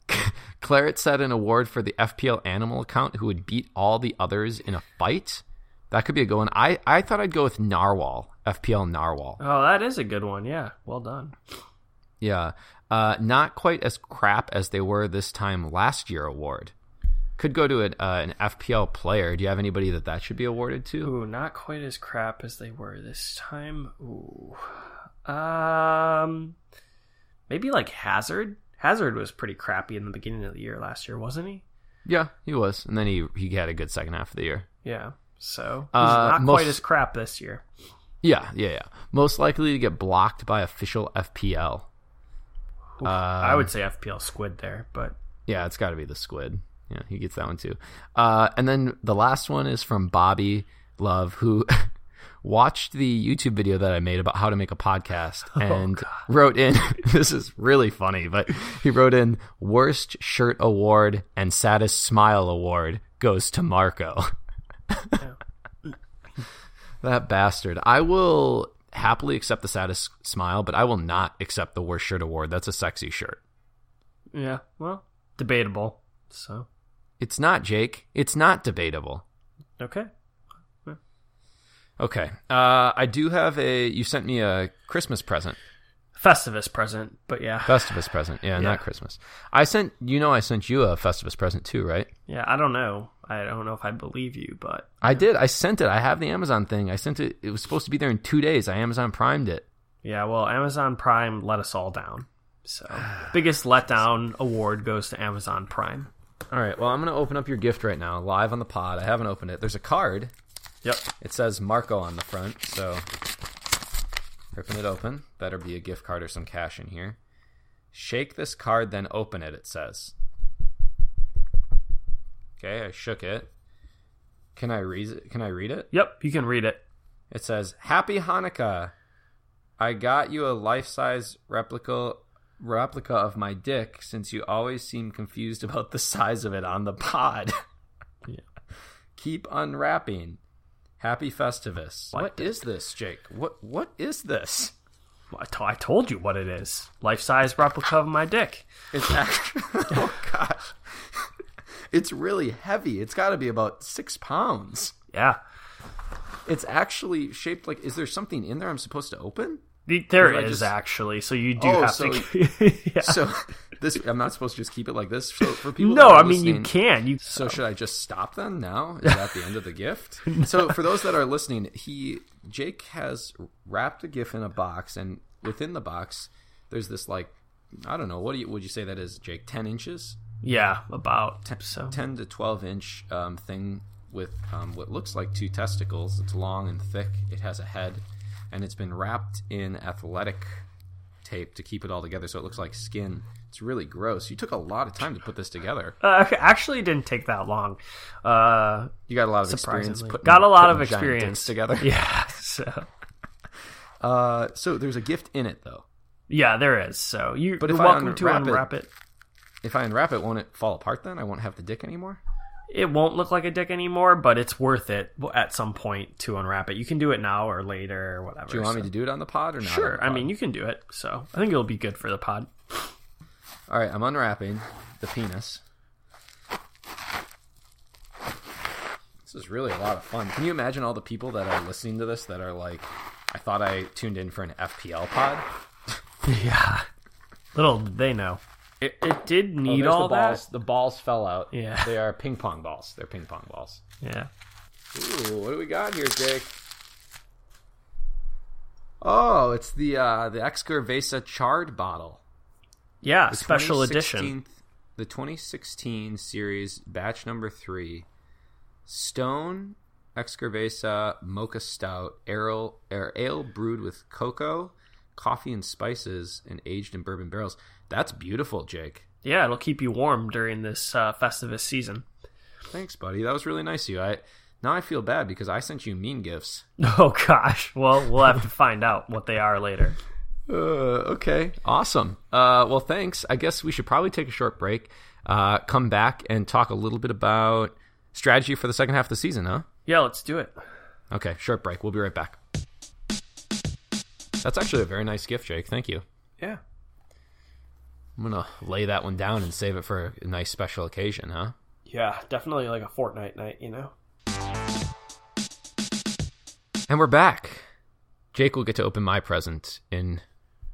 [LAUGHS] Claret said an award for the FPL animal account who would beat all the others in a fight. That could be a good one. I, I thought I'd go with Narwhal, FPL Narwhal. Oh, that is a good one. Yeah, well done. Yeah. Uh, not quite as crap as they were this time last year award. Could go to an, uh, an FPL player. Do you have anybody that that should be awarded to? Ooh, not quite as crap as they were this time. Ooh. Um, maybe like Hazard. Hazard was pretty crappy in the beginning of the year last year, wasn't he? Yeah, he was, and then he he had a good second half of the year. Yeah, so he's uh, not most, quite as crap this year. Yeah, yeah, yeah. Most likely to get blocked by official FPL. Um, I would say FPL Squid there, but yeah, it's got to be the Squid. Yeah, he gets that one too. Uh, and then the last one is from Bobby Love, who [LAUGHS] watched the YouTube video that I made about how to make a podcast oh, and oh, wrote in [LAUGHS] this is really funny, but he wrote in worst shirt award and saddest smile award goes to Marco. [LAUGHS] that bastard. I will happily accept the saddest smile, but I will not accept the worst shirt award. That's a sexy shirt. Yeah, well, debatable. So it's not, Jake. It's not debatable. Okay. Okay. Uh, I do have a. You sent me a Christmas present. Festivus present, but yeah. Festivus present, yeah, yeah, not Christmas. I sent. You know, I sent you a Festivus present too, right? Yeah, I don't know. I don't know if I believe you, but I did. I sent it. I have the Amazon thing. I sent it. It was supposed to be there in two days. I Amazon Primed it. Yeah, well, Amazon Prime let us all down. So, [SIGHS] biggest letdown award goes to Amazon Prime. All right. Well, I'm going to open up your gift right now, live on the pod. I haven't opened it. There's a card Yep. It says Marco on the front, so ripping it open. Better be a gift card or some cash in here. Shake this card, then open it, it says. Okay, I shook it. Can I read it? Can I read it? Yep, you can read it. It says, Happy Hanukkah. I got you a life size replica replica of my dick since you always seem confused about the size of it on the pod. yeah. [LAUGHS] Keep unwrapping. Happy Festivus. What, what is this, Jake? What what is this? I, t- I told you what it is. Life size replica of my dick. It's actually [LAUGHS] oh gosh, it's really heavy. It's got to be about six pounds. Yeah, it's actually shaped like. Is there something in there I'm supposed to open? There is just... actually. So you do oh, have so, to. [LAUGHS] yeah. So this I'm not supposed to just keep it like this. So for people, no, I mean you can. You so should I just stop then? Now is that the end of the gift? [LAUGHS] no. So for those that are listening, he Jake has wrapped a gift in a box, and within the box, there's this like I don't know what do you would you say that is, Jake? Ten inches? Yeah, about 10, so. 10 to twelve inch um, thing with um, what looks like two testicles. It's long and thick. It has a head, and it's been wrapped in athletic tape to keep it all together, so it looks like skin. It's really gross. You took a lot of time to put this together. Uh, actually, didn't take that long. Uh, you got a lot of experience. Putting, got a lot of experience together. [LAUGHS] Yeah. So. Uh, so there's a gift in it though. Yeah, there is. So you, but you're welcome to unwrap it, it. If I unwrap it, won't it fall apart then? I won't have the dick anymore. It won't look like a dick anymore, but it's worth it at some point to unwrap it. You can do it now or later or whatever. Do you want so. me to do it on the pod or not? Sure. I mean, you can do it. So I think it'll be good for the pod. All right, I'm unwrapping the penis. This is really a lot of fun. Can you imagine all the people that are listening to this that are like, I thought I tuned in for an FPL pod? [LAUGHS] yeah. Little did they know. It, it did oh, need oh, all the balls. that. The balls fell out. Yeah. They are ping pong balls. They're ping pong balls. Yeah. Ooh, what do we got here, Jake? Oh, it's the uh the Xocoveza Charred bottle. Yeah, the special edition. The 2016 series batch number 3 Stone Xocoveza Mocha Stout ale, ale brewed with cocoa, coffee and spices and aged in bourbon barrels. That's beautiful, Jake. Yeah, it'll keep you warm during this uh, Festivus season. Thanks, buddy. That was really nice of you. I now I feel bad because I sent you mean gifts. [LAUGHS] Oh gosh. Well, we'll have to find out what they are later. [LAUGHS] Uh, okay. Awesome. Uh, well, thanks. I guess we should probably take a short break. Uh, come back and talk a little bit about strategy for the second half of the season, huh? Yeah, let's do it. Okay, short break. We'll be right back. That's actually a very nice gift, Jake. Thank you. Yeah. I'm gonna lay that one down and save it for a nice special occasion, huh? Yeah, definitely like a Fortnite night, you know. And we're back. Jake will get to open my present in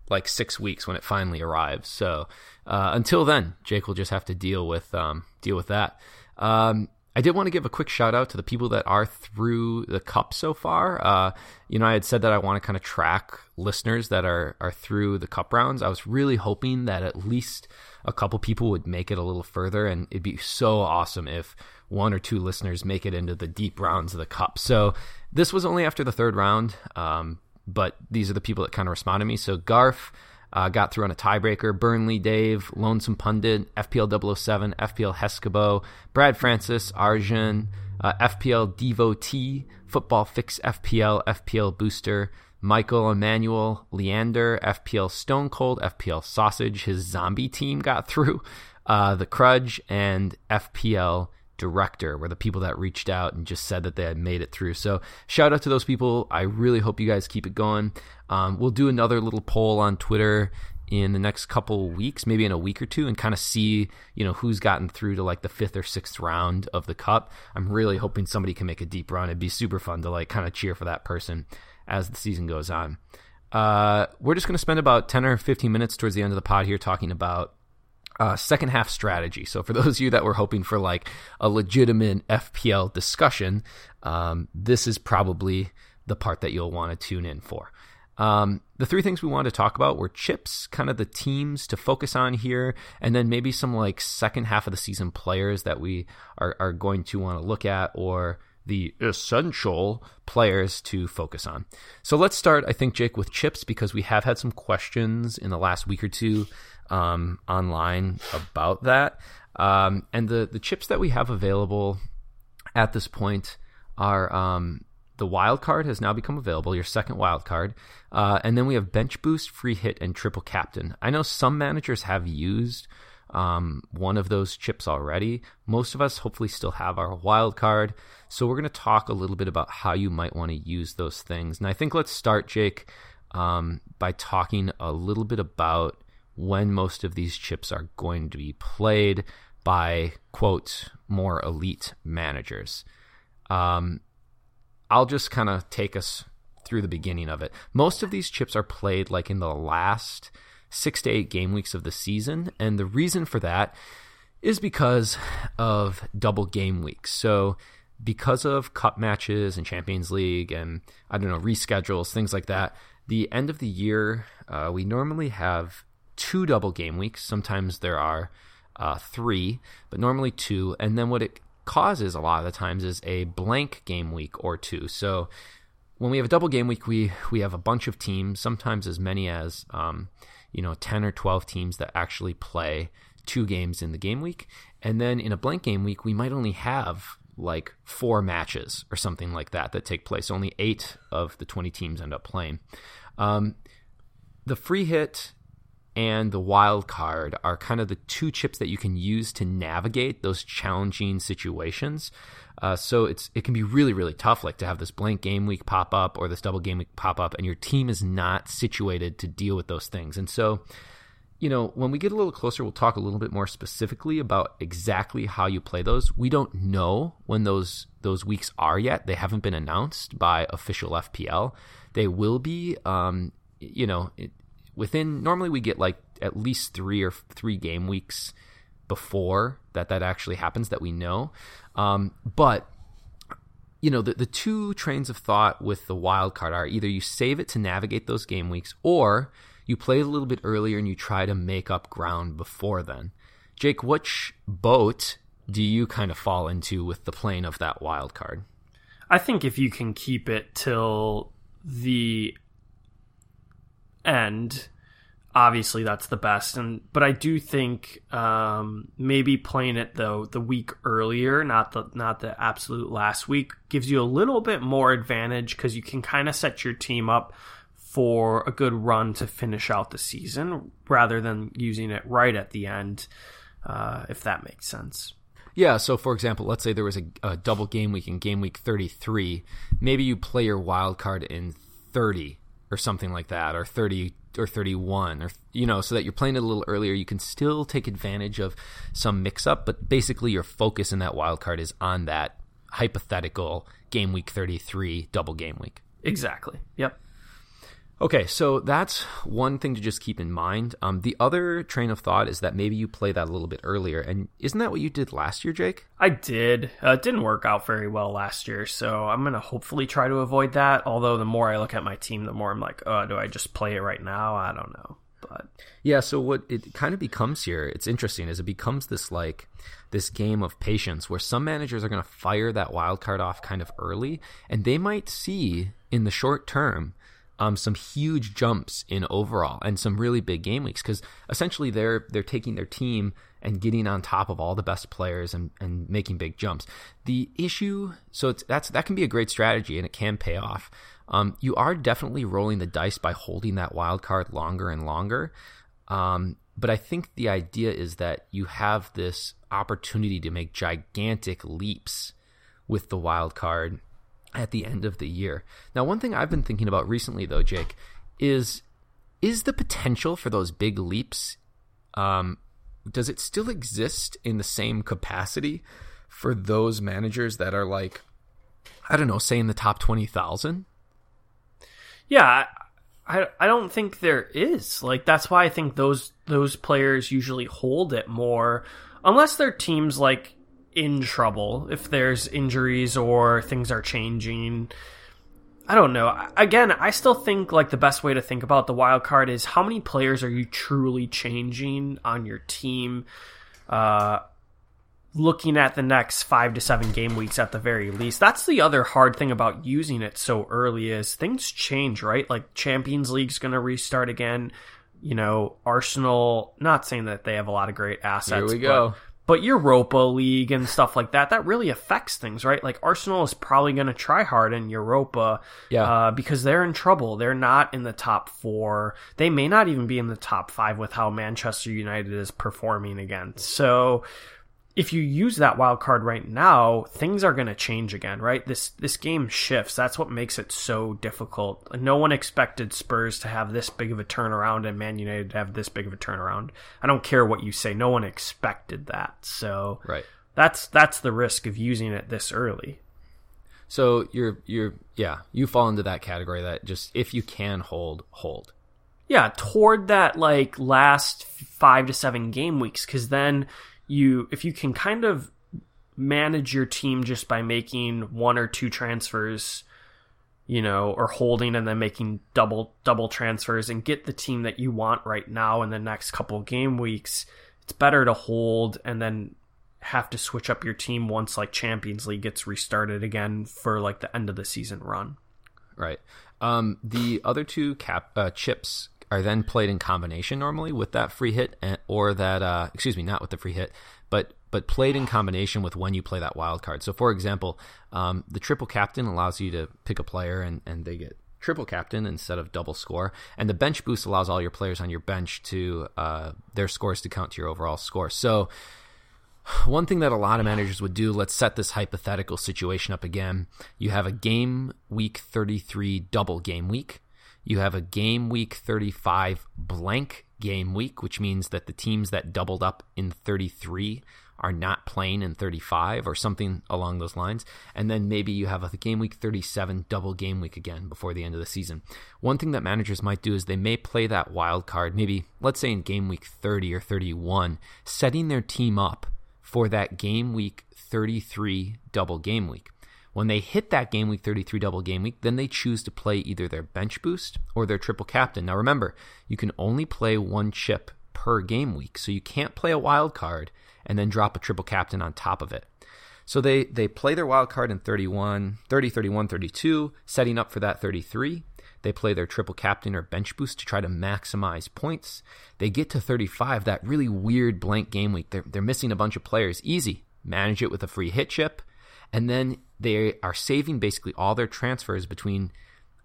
like six weeks when it finally arrives. So uh, until then, Jake will just have to deal with um, deal with that. Um, I did want to give a quick shout out to the people that are through the cup so far. Uh, you know, I had said that I want to kind of track listeners that are are through the cup rounds. I was really hoping that at least a couple people would make it a little further, and it'd be so awesome if one or two listeners make it into the deep rounds of the cup. So this was only after the third round, um, but these are the people that kind of responded to me. So Garf. Uh, got through on a tiebreaker. Burnley Dave, Lonesome Pundit, FPL 007, FPL Heskabo, Brad Francis, Arjun, uh, FPL Devotee, Football Fix FPL, FPL Booster, Michael Emmanuel, Leander, FPL Stone Cold, FPL Sausage. His zombie team got through. Uh, the Crudge and FPL director were the people that reached out and just said that they had made it through. So shout out to those people. I really hope you guys keep it going. Um, we'll do another little poll on Twitter in the next couple weeks, maybe in a week or two, and kind of see you know who's gotten through to like the fifth or sixth round of the cup. I'm really hoping somebody can make a deep run. It'd be super fun to like kind of cheer for that person as the season goes on. Uh, we're just going to spend about 10 or 15 minutes towards the end of the pod here talking about uh, second half strategy. So for [LAUGHS] those of you that were hoping for like a legitimate FPL discussion, um, this is probably the part that you'll want to tune in for. Um, the three things we wanted to talk about were chips, kind of the teams to focus on here, and then maybe some like second half of the season players that we are, are going to want to look at or the essential players to focus on. So let's start, I think, Jake, with chips because we have had some questions in the last week or two um, online about that. Um, and the, the chips that we have available at this point are um, the wild card has now become available, your second wild card. Uh, and then we have bench boost, free hit, and triple captain. I know some managers have used um, one of those chips already. Most of us hopefully still have our wild card. So we're going to talk a little bit about how you might want to use those things. And I think let's start, Jake, um, by talking a little bit about when most of these chips are going to be played by, quote, more elite managers. Um, I'll just kind of take us through the beginning of it. Most of these chips are played like in the last six to eight game weeks of the season. And the reason for that is because of double game weeks. So, because of cup matches and Champions League and I don't know, reschedules, things like that, the end of the year, uh, we normally have two double game weeks. Sometimes there are uh, three, but normally two. And then what it causes a lot of the times is a blank game week or two. So when we have a double game week, we we have a bunch of teams, sometimes as many as um, you know, 10 or 12 teams that actually play two games in the game week. And then in a blank game week, we might only have like four matches or something like that that take place. Only eight of the 20 teams end up playing. Um, the free hit and the wild card are kind of the two chips that you can use to navigate those challenging situations. Uh, so it's it can be really really tough, like to have this blank game week pop up or this double game week pop up, and your team is not situated to deal with those things. And so, you know, when we get a little closer, we'll talk a little bit more specifically about exactly how you play those. We don't know when those those weeks are yet; they haven't been announced by official FPL. They will be. Um, you know, within normally we get like at least three or three game weeks before that that actually happens that we know. Um, but you know, the, the two trains of thought with the wild card are either you save it to navigate those game weeks or you play it a little bit earlier and you try to make up ground before then. Jake, which boat do you kind of fall into with the plane of that wild card? I think if you can keep it till the end, obviously that's the best and but i do think um, maybe playing it though the week earlier not the not the absolute last week gives you a little bit more advantage because you can kind of set your team up for a good run to finish out the season rather than using it right at the end uh, if that makes sense yeah, so for example, let's say there was a, a double game week in game week 33. Maybe you play your wild card in 30 or something like that, or 30 or 31 or you know so that you're playing it a little earlier you can still take advantage of some mix up but basically your focus in that wild card is on that hypothetical game week 33 double game week. Exactly. Yep Okay, so that's one thing to just keep in mind. Um, the other train of thought is that maybe you play that a little bit earlier, and isn't that what you did last year, Jake? I did. Uh, it didn't work out very well last year, so I'm gonna hopefully try to avoid that. Although the more I look at my team, the more I'm like, oh, do I just play it right now? I don't know, but yeah. So what it kind of becomes here, it's interesting, is it becomes this like this game of patience where some managers are gonna fire that wild card off kind of early, and they might see in the short term um, some huge jumps in overall and some really big game weeks because essentially they're they're taking their team and getting on top of all the best players and, and making big jumps. The issue, so that's that can be a great strategy and it can pay off. Um, you are definitely rolling the dice by holding that wild card longer and longer. Um, but I think the idea is that you have this opportunity to make gigantic leaps with the wild card at the end of the year. Now, one thing I've been thinking about recently, though, Jake, is is the potential for those big leaps? Um, does it still exist in the same capacity for those managers that are like, I don't know, say in the top twenty thousand? Yeah, I I don't think there is. Like that's why I think those those players usually hold it more, unless they're teams like in trouble if there's injuries or things are changing. I don't know. Again, I still think like the best way to think about the wild card is how many players are you truly changing on your team? Uh, looking at the next five to seven game weeks at the very least. That's the other hard thing about using it so early is things change, right? Like Champions League's going to restart again. You know, Arsenal. Not saying that they have a lot of great assets. Here we go but Europa League and stuff like that, that really affects things, right? Like Arsenal is probably going to try hard in Europa, yeah, uh, because they're in trouble. They're not in the top four. They may not even be in the top five with how Manchester United is performing again. So if you use that wild card right now, things are going to change again, right? This this game shifts. That's what makes it so difficult. No one expected Spurs to have this big of a turnaround and Man United to have this big of a turnaround. I don't care what you say. No one expected that. So right. That's that's the risk of using it this early. So you're you're yeah, you fall into that category that just if you can hold, hold. Yeah, toward that like last 5 to 7 game weeks cuz then you if you can kind of manage your team just by making one or two transfers you know or holding and then making double double transfers and get the team that you want right now in the next couple game weeks it's better to hold and then have to switch up your team once like champions league gets restarted again for like the end of the season run. Right. Um, the other two cap uh, chips are then played in combination normally with that free hit and, or that uh, excuse me not with the free hit but but played in combination with when you play that wild card so for example um, the triple captain allows you to pick a player and, and they get triple captain instead of double score. And the bench boost allows all your players on your bench to uh, their scores to count to your overall score. So one thing that a lot of managers would do, let's set this hypothetical situation up again. You have a game week 33 double game week. You have a game week 35 blank game week, which means that the teams that doubled up in 33 are not playing in 35 or something along those lines. And then maybe you have a game week 37 double game week again before the end of the season. One thing that managers might do is they may play that wild card, maybe let's say in game week 30 or 31, setting their team up for that game week 33 double game week. When they hit that game week 33 double game week, then they choose to play either their bench boost or their triple captain. Now remember, you can only play one chip per game week, so you can't play a wild card and then drop a triple captain on top of it. So they they play their wild card in 31, 30, 31, 32, setting up for that 33. They play their triple captain or bench boost to try to maximize points. They get to 35, that really weird blank game week. They're, they're missing a bunch of players. Easy. Manage it with a free hit chip. And then they are saving basically all their transfers between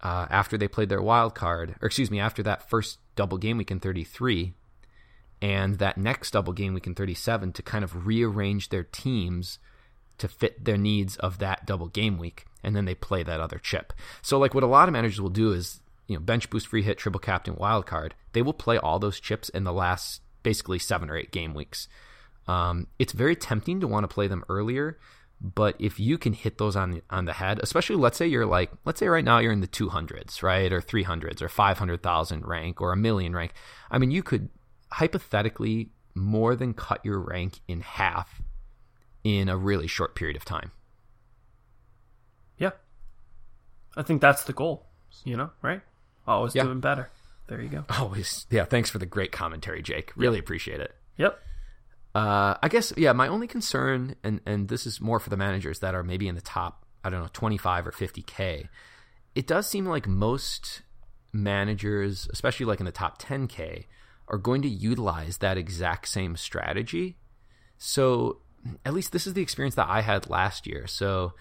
uh, after they played their wild card, or excuse me, after that first double game week in 33 and that next double game week in 37 to kind of rearrange their teams to fit their needs of that double game week. And then they play that other chip. So, like what a lot of managers will do is, you know, bench boost, free hit, triple captain, wild card. They will play all those chips in the last basically seven or eight game weeks. Um, it's very tempting to want to play them earlier but if you can hit those on the, on the head, especially let's say you're like, let's say right now you're in the 200s, right? Or 300s or 500,000 rank or a million rank. I mean, you could hypothetically more than cut your rank in half in a really short period of time. Yeah. I think that's the goal, you know, right? Always yeah. doing better. There you go. Always. Yeah. Thanks for the great commentary, Jake. Really yep. appreciate it. Yep. Uh, I guess yeah. My only concern, and and this is more for the managers that are maybe in the top, I don't know, twenty five or fifty k. It does seem like most managers, especially like in the top ten k, are going to utilize that exact same strategy. So at least this is the experience that I had last year. So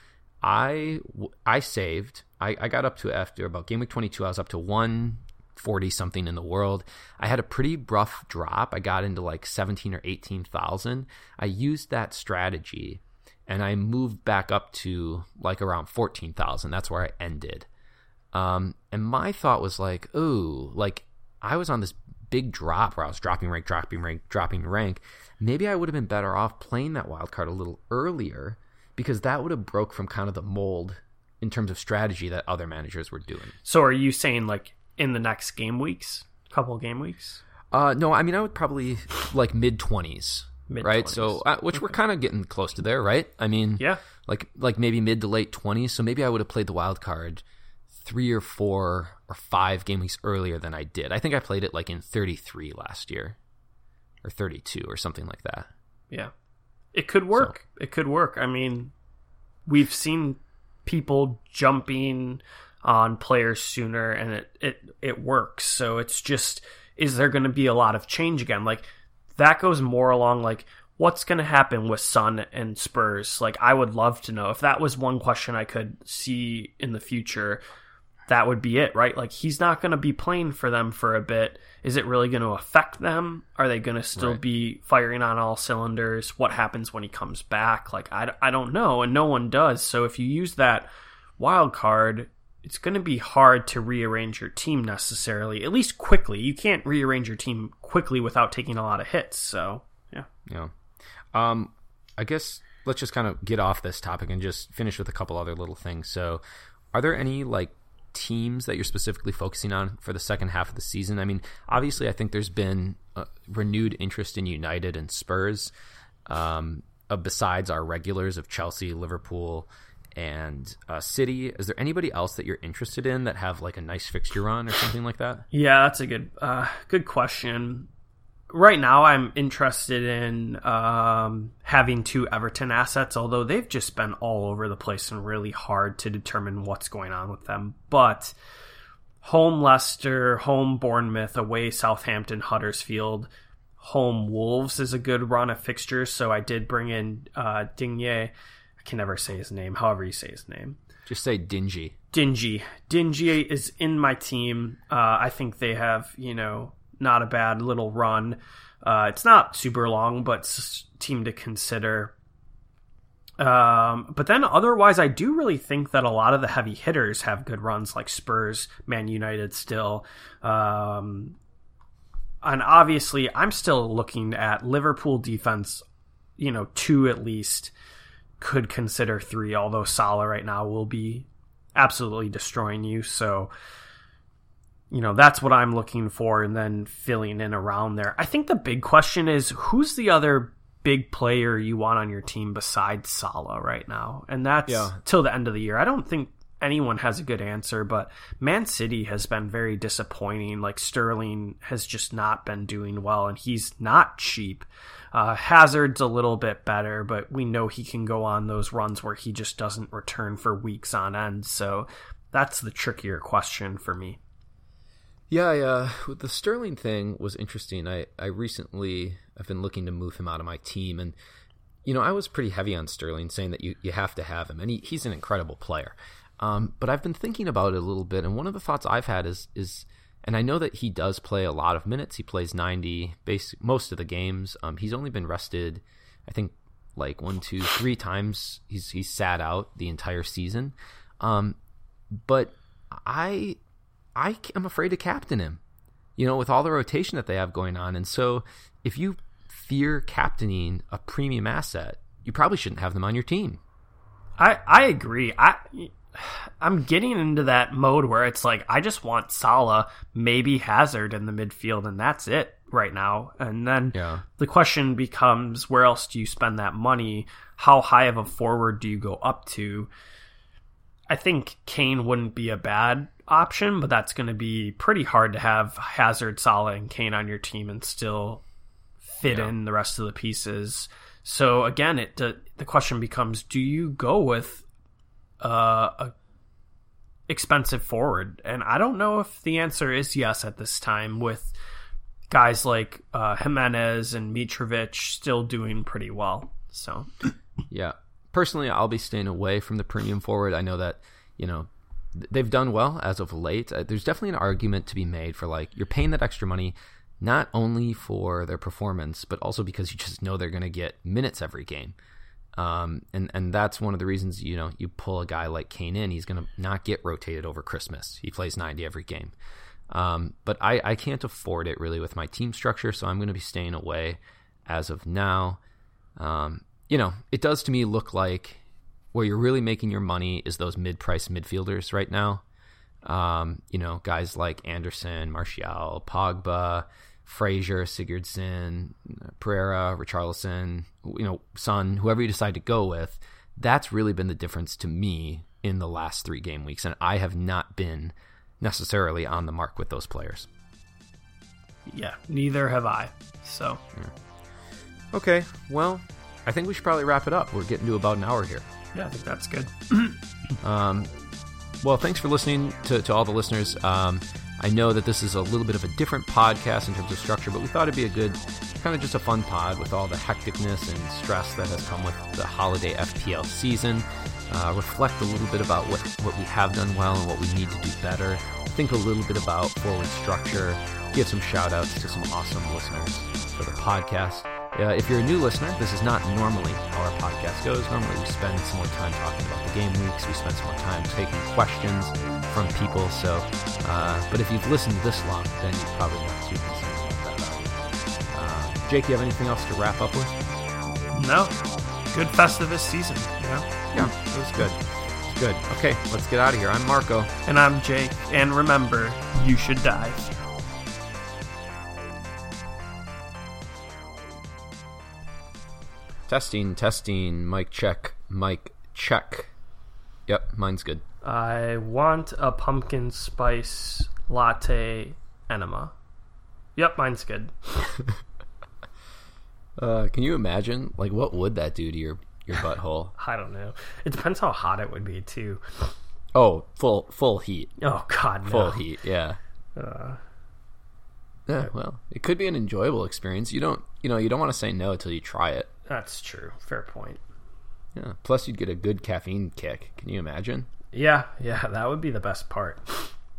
I I saved. I, I got up to after about game week twenty two. I was up to one 40 something in the world. I had a pretty rough drop. I got into like 17 or 18,000. I used that strategy and I moved back up to like around 14,000. That's where I ended. Um, and my thought was like, ooh, like I was on this big drop where I was dropping rank, dropping rank, dropping rank. Maybe I would have been better off playing that wild card a little earlier because that would have broke from kind of the mold in terms of strategy that other managers were doing. So are you saying like in the next game weeks, couple game weeks? Uh, no, I mean I would probably like mid twenties, right? So uh, which okay. we're kind of getting close to there, right? I mean, yeah, like like maybe mid to late twenties. So maybe I would have played the wild card three or four or five game weeks earlier than I did. I think I played it like in thirty three last year, or thirty two or something like that. Yeah, it could work. So. It could work. I mean, we've seen people jumping on players sooner and it it it works. So it's just is there going to be a lot of change again? Like that goes more along like what's going to happen with Sun and Spurs? Like I would love to know if that was one question I could see in the future. That would be it, right? Like he's not going to be playing for them for a bit. Is it really going to affect them? Are they going to still right. be firing on all cylinders? What happens when he comes back? Like I, I don't know, and no one does. So if you use that wild card it's going to be hard to rearrange your team necessarily, at least quickly. You can't rearrange your team quickly without taking a lot of hits. So, yeah. Yeah. Um, I guess let's just kind of get off this topic and just finish with a couple other little things. So, are there any like teams that you're specifically focusing on for the second half of the season? I mean, obviously, I think there's been renewed interest in United and Spurs. Um, uh, besides our regulars of Chelsea, Liverpool, and uh, City. Is there anybody else that you're interested in that have like a nice fixture run or something like that? Yeah, that's a good uh, good question. Right now, I'm interested in um, having two Everton assets, although they've just been all over the place and really hard to determine what's going on with them. But home Leicester, home Bournemouth, away Southampton, Huddersfield, home Wolves is a good run of fixtures. So I did bring in uh, Digne can never say his name, however you say his name. Just say Dingy. Dingy. Dingy is in my team. Uh, I think they have, you know, not a bad little run. Uh, it's not super long, but it's a team to consider. Um, but then otherwise, I do really think that a lot of the heavy hitters have good runs, like Spurs, Man United still. Um, and obviously, I'm still looking at Liverpool defense, you know, two at least, could consider three, although Salah right now will be absolutely destroying you. So, you know, that's what I'm looking for, and then filling in around there. I think the big question is who's the other big player you want on your team besides Salah right now? And that's yeah. till the end of the year. I don't think anyone has a good answer, but Man City has been very disappointing. Like Sterling has just not been doing well, and he's not cheap. Uh, Hazard's a little bit better, but we know he can go on those runs where he just doesn't return for weeks on end. So that's the trickier question for me. Yeah, yeah. The Sterling thing was interesting. I, I recently I've been looking to move him out of my team, and you know I was pretty heavy on Sterling, saying that you, you have to have him, and he, he's an incredible player. Um, but I've been thinking about it a little bit, and one of the thoughts I've had is is and I know that he does play a lot of minutes. He plays 90 basic most of the games. Um, he's only been rested, I think, like one, two, three times. He's he's sat out the entire season. Um, but I I am afraid to captain him. You know, with all the rotation that they have going on, and so if you fear captaining a premium asset, you probably shouldn't have them on your team. I I agree. I I'm getting into that mode where it's like I just want Salah, maybe Hazard in the midfield, and that's it right now. And then yeah. the question becomes where else do you spend that money? How high of a forward do you go up to? I think Kane wouldn't be a bad option, but that's going to be pretty hard to have Hazard, Salah, and Kane on your team and still fit yeah. in the rest of the pieces. So again, it the, the question becomes: Do you go with uh, a expensive forward? And I don't know if the answer is yes at this time with guys like uh, Jimenez and Mitrovic still doing pretty well. So, yeah. Personally, I'll be staying away from the premium forward. I know that, you know, they've done well as of late. Uh, there's definitely an argument to be made for like you're paying that extra money not only for their performance, but also because you just know they're going to get minutes every game. Um, and and that's one of the reasons you know you pull a guy like Kane in, he's going to not get rotated over Christmas. He plays 90 every game. Um, but I, I can't afford it really with my team structure, so I'm going to be staying away as of now. Um, you know, it does to me look like where you're really making your money is those mid-price midfielders right now. Um, you know, guys like Anderson, Martial, Pogba, Fraser, Sigurdsson, Pereira, Richarlison, you know, Son, whoever you decide to go with, that's really been the difference to me in the last three game weeks. And I have not been necessarily on the mark with those players. Yeah, neither have I. So. Yeah. Okay, well, I think we should probably wrap it up. We're getting to about an hour here. Yeah, I think that's good. um, well, thanks for listening to, to all the listeners. Um, I know that this is a little bit of a different podcast in terms of structure, but we thought it'd be a good, kind of just a fun pod with all the hecticness and stress that has come with the holiday FPL season. Uh, reflect a little bit about what, what we have done well and what we need to do better. Think a little bit about forward structure. Give some shout outs to some awesome listeners for the podcast. Uh, if you're a new listener, this is not normally how our podcast goes. Normally, we spend some more time talking about the game weeks. We spend some more time taking questions from people. So, uh, but if you've listened this long, then you probably not too concerned about that. Uh, Jake, you have anything else to wrap up with? No. Good Festivus season. Yeah. Yeah, it was good. good. Okay, let's get out of here. I'm Marco. And I'm Jake. And remember, you should die. Testing, testing, mic check, mic check. Yep, mine's good. I want a pumpkin spice latte enema. Yep, mine's good. [LAUGHS] uh, can you imagine? Like, what would that do to your your butthole? [LAUGHS] I don't know. It depends how hot it would be too. Oh, full full heat. Oh God, no. full heat. Yeah. Uh, yeah. Well, it could be an enjoyable experience. You don't, you know, you don't want to say no until you try it. That's true. Fair point. Yeah. Plus, you'd get a good caffeine kick. Can you imagine? Yeah, yeah, that would be the best part.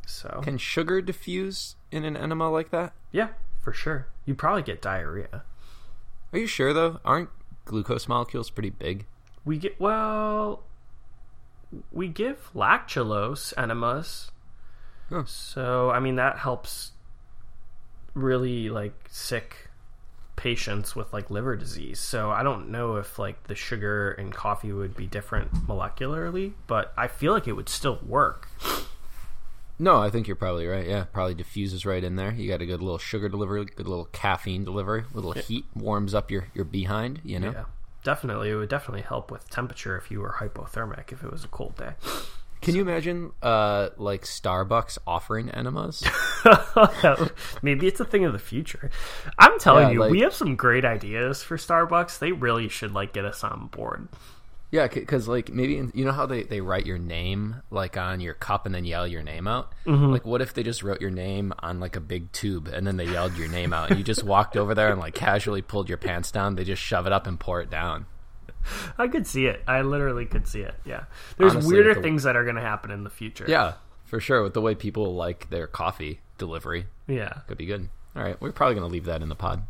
So can sugar diffuse in an enema like that? Yeah, for sure. You'd probably get diarrhea. Are you sure though? Aren't glucose molecules pretty big? We get well. We give lactulose enemas, huh. so I mean that helps. Really like sick patients with like liver disease. So I don't know if like the sugar in coffee would be different molecularly, but I feel like it would still work. No, I think you're probably right. Yeah, probably diffuses right in there. You got a good little sugar delivery, good little caffeine delivery, A little yeah. heat warms up your your behind. You know, yeah, definitely. It would definitely help with temperature if you were hypothermic if it was a cold day. Can you imagine, uh, like Starbucks offering enemas? [LAUGHS] [LAUGHS] Maybe it's a thing of the future. I'm telling yeah, you, like, we have some great ideas for Starbucks. They really should like get us on board. Yeah, because like maybe in, you know how they, they write your name like on your cup and then yell your name out. Mm-hmm. Like, what if they just wrote your name on like a big tube and then they yelled your name out and you just walked over there and like casually pulled your pants down? They just shove it up and pour it down. I could see it. I literally could see it. Yeah, there's Honestly, weirder the, things that are going to happen in the future. Yeah, for sure. With the way people like their coffee delivery. Yeah, could be good. All right, we're probably going to leave that in the pod.